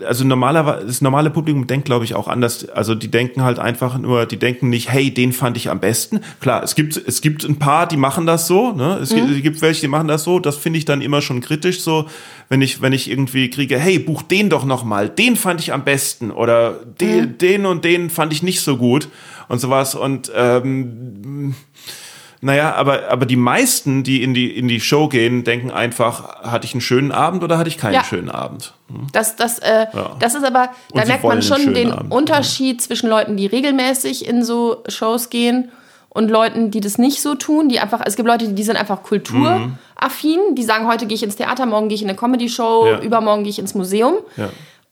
also normalerweise, das normale Publikum denkt, glaube ich, auch anders. Also die denken halt einfach nur, die denken nicht, hey, den fand ich am besten. Klar, es gibt, es gibt ein paar, die machen das so, ne? Es mhm. gibt welche, die machen das so. Das finde ich dann immer schon kritisch, so, wenn ich, wenn ich irgendwie kriege, hey, buch den doch nochmal, den fand ich am besten oder den, mhm. den und den fand ich nicht so gut und sowas. Und ähm, Naja, aber, aber die meisten, die in die, in die Show gehen, denken einfach, hatte ich einen schönen Abend oder hatte ich keinen ja. schönen Abend? Hm? Das, das, äh, ja. das ist aber, da merkt man schon den Abend. Unterschied ja. zwischen Leuten, die regelmäßig in so Shows gehen und Leuten, die das nicht so tun, die einfach, es gibt Leute, die sind einfach kulturaffin, mhm. die sagen, heute gehe ich ins Theater, morgen gehe ich in eine Comedy-Show, übermorgen gehe ich ins Museum.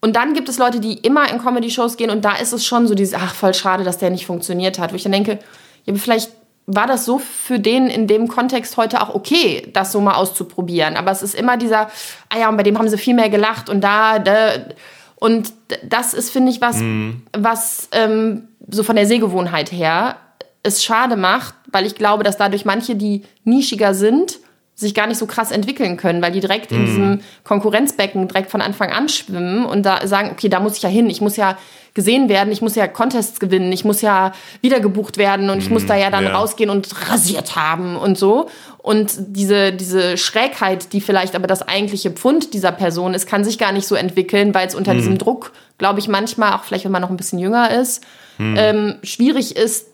Und dann gibt es Leute, die immer in Comedy-Shows gehen und da ist es schon so dieses, ach, voll schade, dass der nicht funktioniert hat. Wo ich dann denke, ja, vielleicht war das so für den in dem Kontext heute auch okay, das so mal auszuprobieren. Aber es ist immer dieser, ah ja, und bei dem haben sie viel mehr gelacht und da, da und das ist, finde ich, was, mhm. was ähm, so von der Sehgewohnheit her es schade macht, weil ich glaube, dass dadurch manche, die nischiger sind, sich gar nicht so krass entwickeln können, weil die direkt in mhm. diesem Konkurrenzbecken direkt von Anfang an schwimmen und da sagen, okay, da muss ich ja hin, ich muss ja gesehen werden, ich muss ja Contests gewinnen, ich muss ja wiedergebucht werden und ich muss da ja dann ja. rausgehen und rasiert haben und so. Und diese, diese Schrägheit, die vielleicht aber das eigentliche Pfund dieser Person ist, kann sich gar nicht so entwickeln, weil es unter mhm. diesem Druck, glaube ich, manchmal, auch vielleicht wenn man noch ein bisschen jünger ist, mhm. ähm, schwierig ist,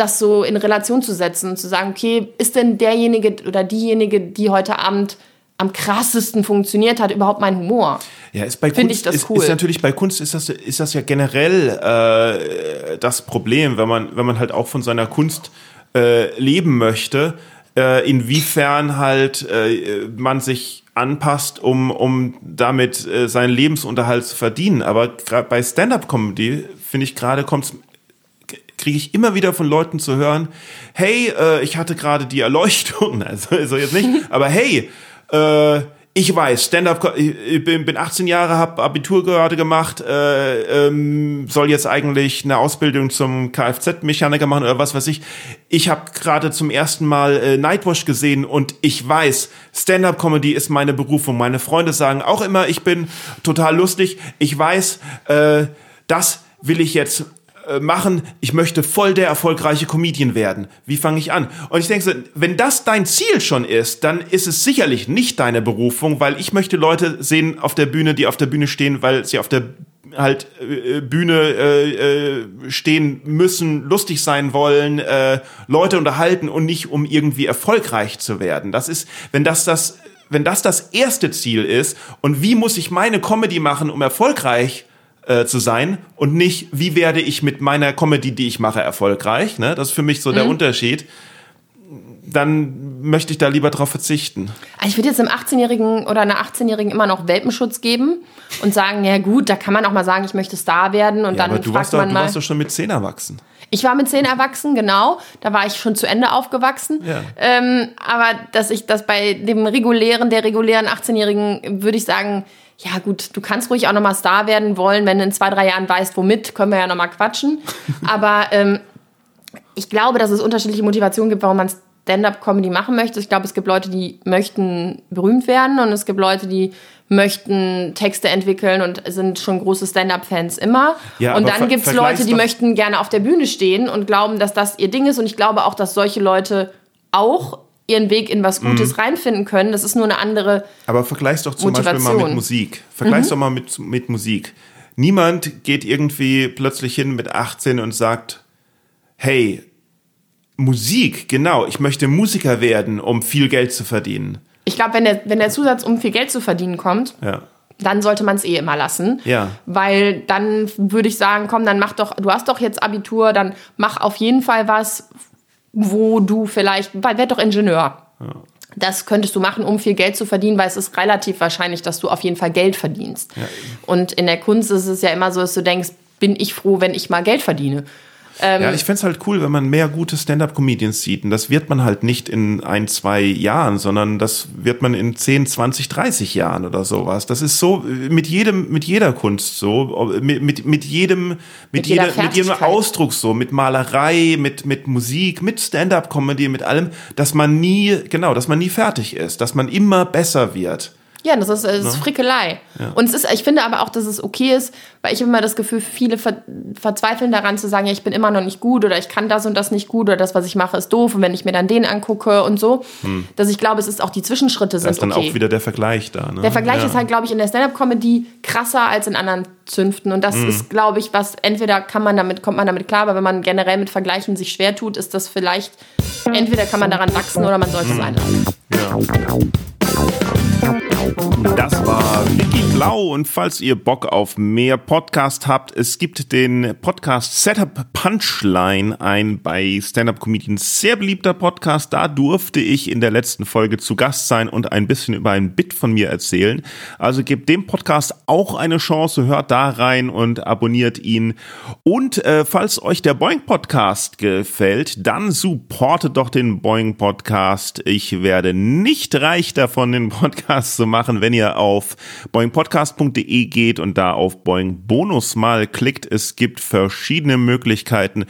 das so in Relation zu setzen und zu sagen, okay, ist denn derjenige oder diejenige, die heute Abend am krassesten funktioniert hat, überhaupt mein Humor? Ja, ist bei Kunst, ich das cool. Ist, ist natürlich bei Kunst ist das, ist das ja generell äh, das Problem, wenn man, wenn man halt auch von seiner Kunst äh, leben möchte, äh, inwiefern halt äh, man sich anpasst, um, um damit äh, seinen Lebensunterhalt zu verdienen. Aber gerade bei Stand-up-Comedy, finde ich gerade, kommt kriege ich immer wieder von Leuten zu hören, hey, äh, ich hatte gerade die Erleuchtung, also, also jetzt nicht, aber hey, äh, ich weiß, Stand-up, ich bin, bin 18 Jahre, habe Abitur gerade gemacht, äh, ähm, soll jetzt eigentlich eine Ausbildung zum Kfz-Mechaniker machen oder was weiß ich. Ich habe gerade zum ersten Mal äh, Nightwash gesehen und ich weiß, Stand-up-Comedy ist meine Berufung. Meine Freunde sagen auch immer, ich bin total lustig. Ich weiß, äh, das will ich jetzt äh, machen, ich möchte voll der erfolgreiche Comedian werden. Wie fange ich an? Und ich denke so, wenn das dein Ziel schon ist, dann ist es sicherlich nicht deine Berufung, weil ich möchte Leute sehen auf der Bühne, die auf der Bühne stehen, weil sie auf der halt äh, Bühne äh, äh, stehen müssen, lustig sein wollen, äh, Leute unterhalten und nicht um irgendwie erfolgreich zu werden. Das ist, wenn das das wenn das das erste Ziel ist und wie muss ich meine Comedy machen, um erfolgreich äh, zu sein und nicht, wie werde ich mit meiner Comedy, die ich mache, erfolgreich. Ne? Das ist für mich so mhm. der Unterschied. Dann möchte ich da lieber drauf verzichten. Ah, ich würde jetzt einem 18-Jährigen oder einer 18-Jährigen immer noch Welpenschutz geben und sagen, ja gut, da kann man auch mal sagen, ich möchte Star werden und ja, dann aber du warst, doch, du warst doch schon mit 10 erwachsen. Ich war mit zehn erwachsen, genau. Da war ich schon zu Ende aufgewachsen. Ja. Ähm, aber dass ich das bei dem regulären, der regulären 18-Jährigen, würde ich sagen, ja gut, du kannst ruhig auch nochmal Star werden wollen, wenn du in zwei, drei Jahren weißt, womit, können wir ja nochmal quatschen. Aber ähm, ich glaube, dass es unterschiedliche Motivationen gibt, warum man Stand-up-Comedy machen möchte. Ich glaube, es gibt Leute, die möchten berühmt werden und es gibt Leute, die möchten Texte entwickeln und sind schon große Stand-up-Fans immer. Ja, und dann gibt es Leute, die möchten gerne auf der Bühne stehen und glauben, dass das ihr Ding ist. Und ich glaube auch, dass solche Leute auch ihren Weg in was Gutes mhm. reinfinden können. Das ist nur eine andere. Aber vergleich's doch zum Motivation. Beispiel mal mit Musik. Vergleich's mhm. doch mal mit, mit Musik. Niemand geht irgendwie plötzlich hin mit 18 und sagt, hey, Musik, genau, ich möchte Musiker werden, um viel Geld zu verdienen. Ich glaube, wenn der, wenn der Zusatz, um viel Geld zu verdienen, kommt, ja. dann sollte man es eh immer lassen. Ja. Weil dann würde ich sagen, komm, dann mach doch, du hast doch jetzt Abitur, dann mach auf jeden Fall was, wo du vielleicht, werd doch Ingenieur. Ja. Das könntest du machen, um viel Geld zu verdienen, weil es ist relativ wahrscheinlich, dass du auf jeden Fall Geld verdienst. Ja, und in der Kunst ist es ja immer so, dass du denkst, bin ich froh, wenn ich mal Geld verdiene. Ähm, ja, ich fände halt cool, wenn man mehr gute Stand-up-Comedians sieht. Und das wird man halt nicht in ein, zwei Jahren, sondern das wird man in 10, 20, 30 Jahren oder sowas. Das ist so mit jedem, mit jeder Kunst so, mit, mit, mit jedem, mit, mit jeder, mit jedem Ausdruck so, mit Malerei, mit, mit Musik, mit Stand-up-Comedy, mit allem, dass man nie, genau, dass man nie fertig ist, dass man immer besser wird. Ja, das ist, das ist ne? Frickelei. Ja. Und es ist, ich finde aber auch, dass es okay ist, weil ich immer das Gefühl, viele ver verzweifeln daran zu sagen, ja, ich bin immer noch nicht gut oder ich kann das und das nicht gut oder das, was ich mache, ist doof. Und wenn ich mir dann den angucke und so, hm. dass ich glaube, es ist auch die Zwischenschritte sind. Da ist dann okay. auch wieder der Vergleich da. Ne? Der Vergleich ja. ist halt, glaube ich, in der Stand-up-Comedy krasser als in anderen Zünften. Und das hm. ist, glaube ich, was entweder kann man damit, kommt man damit klar, aber wenn man generell mit Vergleichen sich schwer tut, ist das vielleicht, entweder kann man daran wachsen oder man sollte es hm. einlassen. Ja. Das war Vicky Blau und falls ihr Bock auf mehr Podcast habt, es gibt den Podcast Setup Punchline, ein bei Stand-Up Comedians sehr beliebter Podcast. Da durfte ich in der letzten Folge zu Gast sein und ein bisschen über ein Bit von mir erzählen. Also gebt dem Podcast auch eine Chance, hört da rein und abonniert ihn. Und äh, falls euch der Boeing Podcast gefällt, dann supportet doch den Boeing Podcast. Ich werde nicht reich davon, den Podcast zu machen, wenn ihr auf boingpodcast.de geht und da auf Boing Bonus mal klickt. Es gibt verschiedene Möglichkeiten,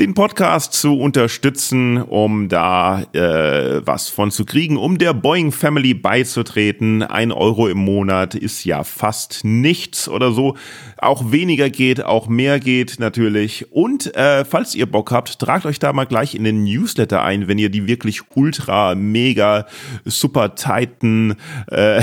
den Podcast zu unterstützen, um da äh, was von zu kriegen, um der Boeing Family beizutreten. Ein Euro im Monat ist ja fast nichts oder so. Auch weniger geht, auch mehr geht natürlich. Und äh, falls ihr Bock habt, tragt euch da mal gleich in den Newsletter ein, wenn ihr die wirklich ultra, mega, super tighten äh,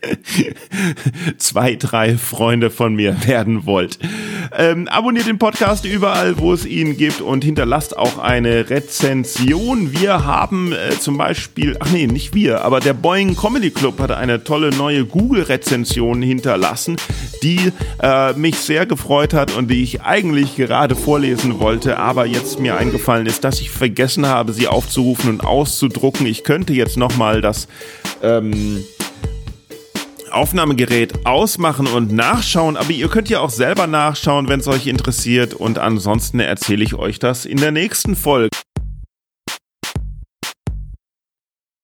zwei, drei Freunde von mir werden wollt. Ähm, abonniert den Podcast überall, wo es ihn gibt und hinterlasst auch eine Rezension. Wir haben äh, zum Beispiel, ach nee, nicht wir, aber der Boeing Comedy Club hat eine tolle neue Google-Rezension hinterlassen, die äh, mich sehr gefreut hat und die ich eigentlich gerade vorlesen wollte, aber jetzt mir eingefallen ist, dass ich vergessen habe, sie aufzurufen und auszudrucken. Ich könnte jetzt nochmal das ähm, Aufnahmegerät ausmachen und nachschauen, aber ihr könnt ja auch selber nachschauen, wenn es euch interessiert und ansonsten erzähle ich euch das in der nächsten Folge.